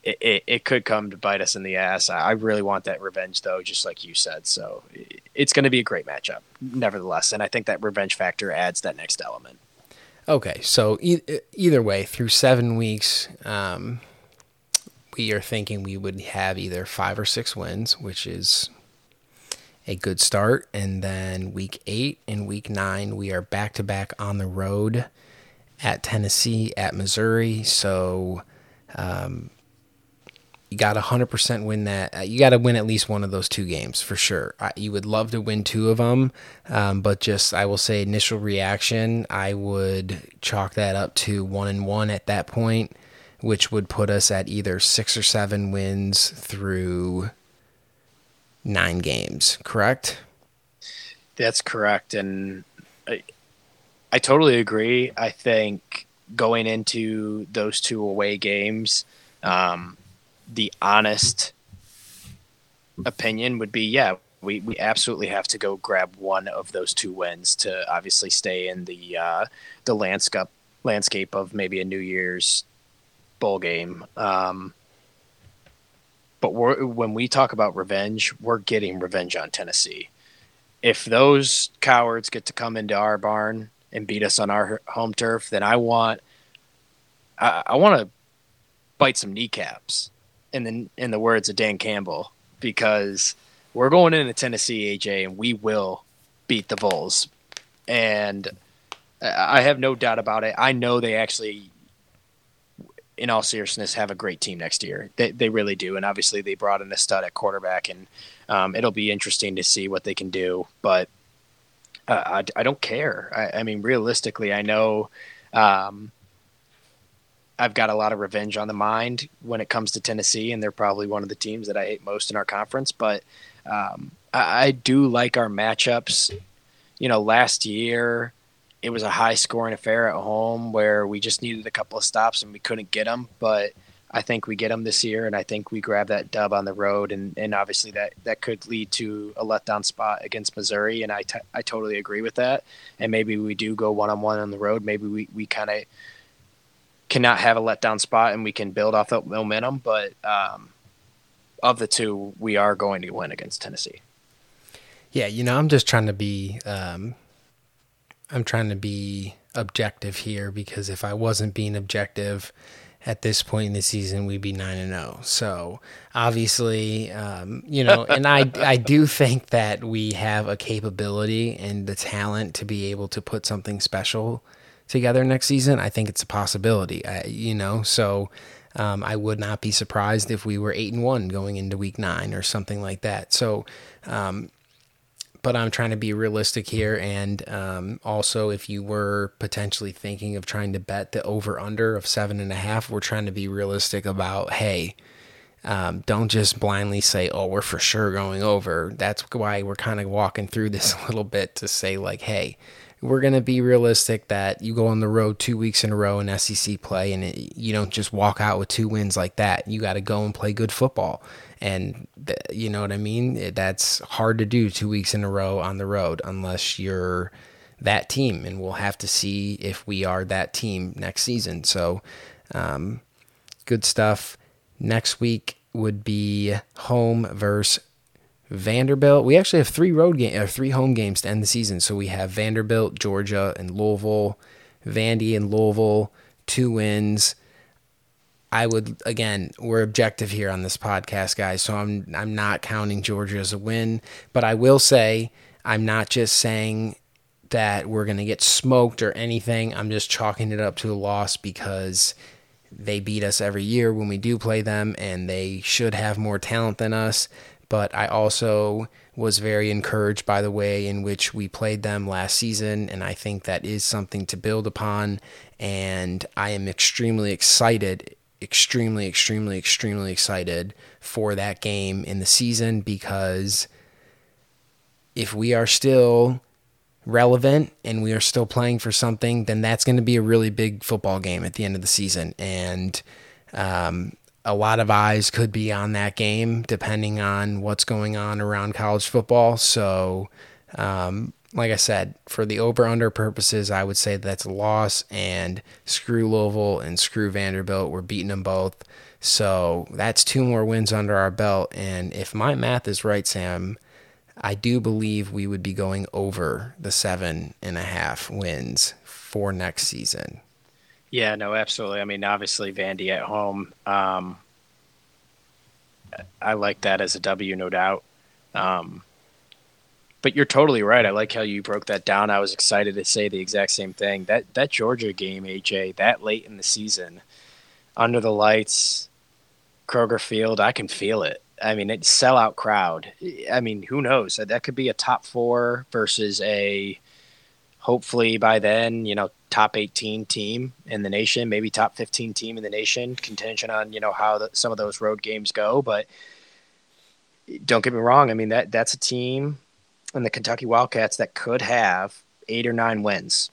it, it, it, could come to bite us in the ass. I really want that revenge, though, just like you said. So it's going to be a great matchup, nevertheless. And I think that revenge factor adds that next element. Okay, so e- either way, through seven weeks, um, we are thinking we would have either five or six wins, which is a good start. And then week eight and week nine, we are back to back on the road at Tennessee, at Missouri. So um, you got to 100% win that. Uh, you got to win at least one of those two games for sure. I, you would love to win two of them, um, but just I will say initial reaction, I would chalk that up to one and one at that point, which would put us at either six or seven wins through nine games. Correct? That's correct, and I, I totally agree. I think going into those two away games. Um, the honest opinion would be yeah we, we absolutely have to go grab one of those two wins to obviously stay in the uh, the landscape landscape of maybe a New Year's bowl game. Um, but when we talk about revenge, we're getting revenge on Tennessee. If those cowards get to come into our barn and beat us on our home turf, then I want I, I want to bite some kneecaps in the in the words of Dan Campbell because we're going into Tennessee, AJ, and we will beat the Vols. And I have no doubt about it. I know they actually in all seriousness, have a great team next year. They, they really do. And obviously, they brought in a stud at quarterback, and um, it'll be interesting to see what they can do. But uh, I, I, don't care. I, I, mean, realistically, I know um, I've got a lot of revenge on the mind when it comes to Tennessee, and they're probably one of the teams that I hate most in our conference. But um, I, I do like our matchups. You know, last year it was a high scoring affair at home where we just needed a couple of stops and we couldn't get them. But I think we get them this year, and I think we grab that dub on the road, and, and obviously that, that could lead to a letdown spot against Missouri, and I, t- I totally agree with that. And maybe we do go one on one on the road. Maybe we, we kind of cannot have a letdown spot, and we can build off that momentum. But um, of the two, we are going to win against Tennessee. Yeah, you know, I'm just trying to be um, I'm trying to be objective here because if I wasn't being objective at this point in the season, we'd be nine and zero. Oh. So obviously, um, you know, and I I do think that we have a capability and the talent to be able to put something special together next season. I think it's a possibility. I, you know, so. Um, I would not be surprised if we were eight and one going into week nine or something like that. So, um, but I'm trying to be realistic here. And um, also, if you were potentially thinking of trying to bet the over under of seven and a half, we're trying to be realistic about hey, um, don't just blindly say, oh, we're for sure going over. That's why we're kind of walking through this a little bit to say, like, hey, we're going to be realistic that you go on the road two weeks in a row in SEC play and it, you don't just walk out with two wins like that. You got to go and play good football. And th- you know what I mean? That's hard to do two weeks in a row on the road unless you're that team. And we'll have to see if we are that team next season. So, um, good stuff. Next week would be home versus Vanderbilt. We actually have three road game or three home games to end the season. So we have Vanderbilt, Georgia, and Louisville. Vandy and Louisville, two wins. I would again, we're objective here on this podcast, guys. So I'm I'm not counting Georgia as a win, but I will say I'm not just saying that we're going to get smoked or anything. I'm just chalking it up to a loss because they beat us every year when we do play them and they should have more talent than us, but I also was very encouraged by the way in which we played them last season and I think that is something to build upon and I am extremely excited extremely, extremely, extremely excited for that game in the season because if we are still relevant and we are still playing for something, then that's going to be a really big football game at the end of the season. And um, a lot of eyes could be on that game depending on what's going on around college football. So, um, like I said, for the over under purposes, I would say that's a loss. And screw Louisville and screw Vanderbilt. We're beating them both. So that's two more wins under our belt. And if my math is right, Sam, I do believe we would be going over the seven and a half wins for next season. Yeah, no, absolutely. I mean, obviously, Vandy at home. Um, I like that as a W, no doubt. Um, but you're totally right. I like how you broke that down. I was excited to say the exact same thing. That that Georgia game, AJ, that late in the season, under the lights, Kroger Field, I can feel it. I mean, it's sellout crowd. I mean, who knows? That could be a top four versus a hopefully by then, you know, top 18 team in the nation, maybe top 15 team in the nation, contingent on, you know, how the, some of those road games go. But don't get me wrong. I mean, that that's a team and the Kentucky Wildcats that could have eight or nine wins.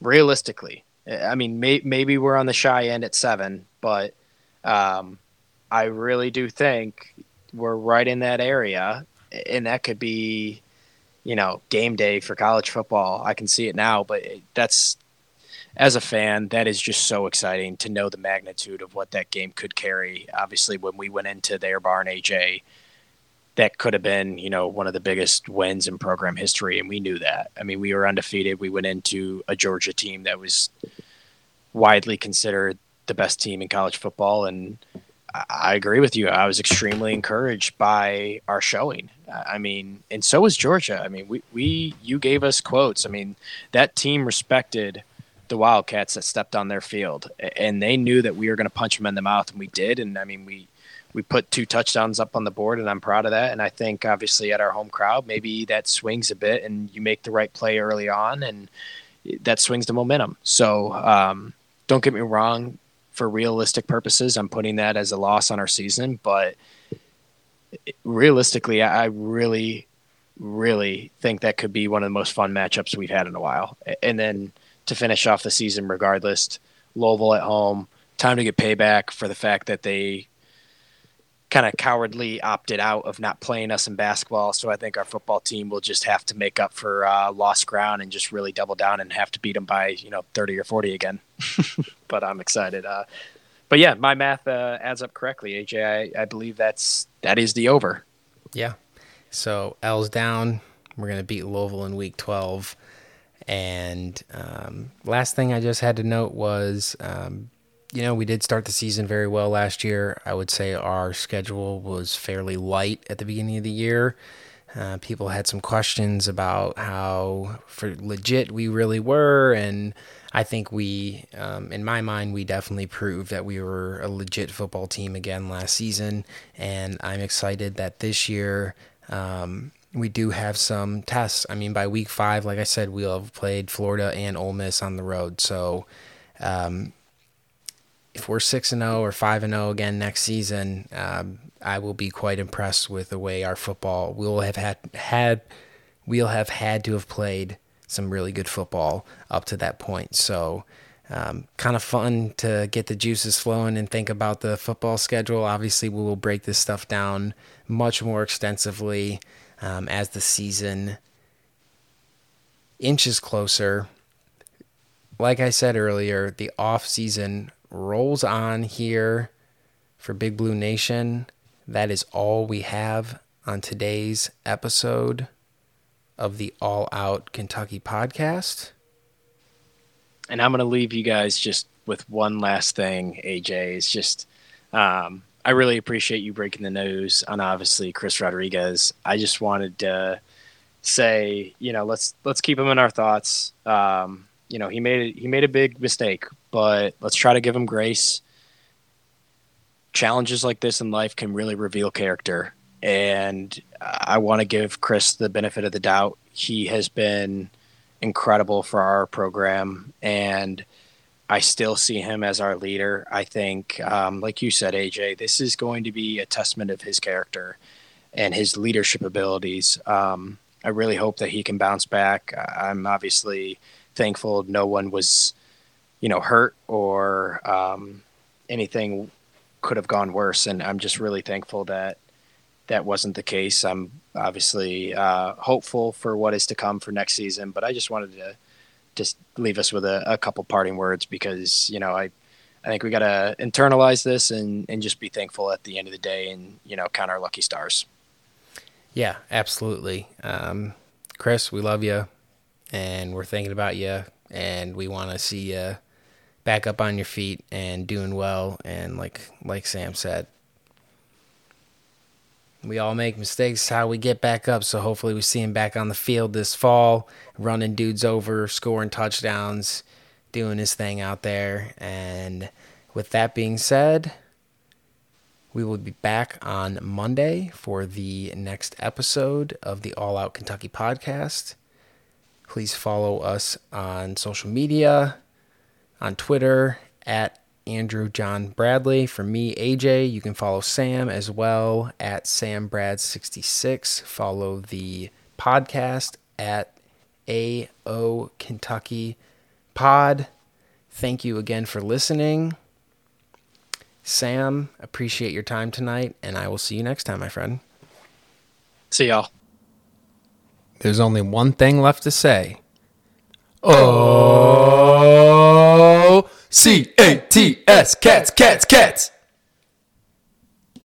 Realistically, I mean, may, maybe we're on the shy end at seven, but um, I really do think we're right in that area, and that could be, you know, game day for college football. I can see it now, but that's as a fan, that is just so exciting to know the magnitude of what that game could carry. Obviously, when we went into their barn, AJ, that could have been, you know, one of the biggest wins in program history, and we knew that. I mean, we were undefeated. We went into a Georgia team that was widely considered the best team in college football, and I agree with you. I was extremely encouraged by our showing. I mean, and so was Georgia. I mean, we, we you gave us quotes. I mean, that team respected – the Wildcats that stepped on their field, and they knew that we were going to punch them in the mouth, and we did. And I mean, we we put two touchdowns up on the board, and I'm proud of that. And I think obviously at our home crowd, maybe that swings a bit, and you make the right play early on, and that swings the momentum. So um, don't get me wrong. For realistic purposes, I'm putting that as a loss on our season, but realistically, I really, really think that could be one of the most fun matchups we've had in a while. And then to finish off the season regardless. Louisville at home, time to get payback for the fact that they kind of cowardly opted out of not playing us in basketball. So I think our football team will just have to make up for uh, lost ground and just really double down and have to beat them by you know 30 or 40 again. but I'm excited. Uh, but yeah, my math uh, adds up correctly. AJ, I, I believe that's that is the over. Yeah. So L's down. We're gonna beat Louisville in week 12. And um, last thing I just had to note was, um, you know, we did start the season very well last year. I would say our schedule was fairly light at the beginning of the year. Uh, people had some questions about how for legit we really were, and I think we, um, in my mind, we definitely proved that we were a legit football team again last season. And I'm excited that this year um, we do have some tests. I mean, by week five, like I said, we'll have played Florida and Ole Miss on the road. So, um, if we're six and zero oh or five and zero oh again next season, um, I will be quite impressed with the way our football will have had had we'll have had to have played some really good football up to that point. So. Um, kind of fun to get the juices flowing and think about the football schedule. Obviously, we will break this stuff down much more extensively um, as the season inches closer. Like I said earlier, the off season rolls on here for Big Blue Nation. That is all we have on today's episode of the All Out Kentucky podcast. And I'm going to leave you guys just with one last thing, AJ. It's just um, I really appreciate you breaking the news on obviously Chris Rodriguez. I just wanted to say, you know, let's let's keep him in our thoughts. Um, you know, he made he made a big mistake, but let's try to give him grace. Challenges like this in life can really reveal character, and I want to give Chris the benefit of the doubt. He has been incredible for our program, and I still see him as our leader. I think, um, like you said, AJ, this is going to be a testament of his character and his leadership abilities. Um, I really hope that he can bounce back. I'm obviously thankful no one was, you know, hurt or um, anything could have gone worse, and I'm just really thankful that that wasn't the case. I'm obviously uh, hopeful for what is to come for next season, but I just wanted to just leave us with a, a couple parting words because you know I I think we got to internalize this and and just be thankful at the end of the day and you know count our lucky stars. Yeah, absolutely. Um, Chris, we love you, and we're thinking about you, and we want to see you back up on your feet and doing well. And like like Sam said, we all make mistakes. How we get back up. So hopefully we see him back on the field this fall, running dudes over, scoring touchdowns, doing his thing out there. And with that being said, we will be back on Monday for the next episode of the All Out Kentucky podcast. Please follow us on social media, on Twitter at Andrew John Bradley. For me, AJ, you can follow Sam as well at SamBrad66. Follow the podcast at AO Kentucky Pod. Thank you again for listening. Sam, appreciate your time tonight, and I will see you next time, my friend. See y'all. There's only one thing left to say. Oh. C A T S, cats, cats, cats.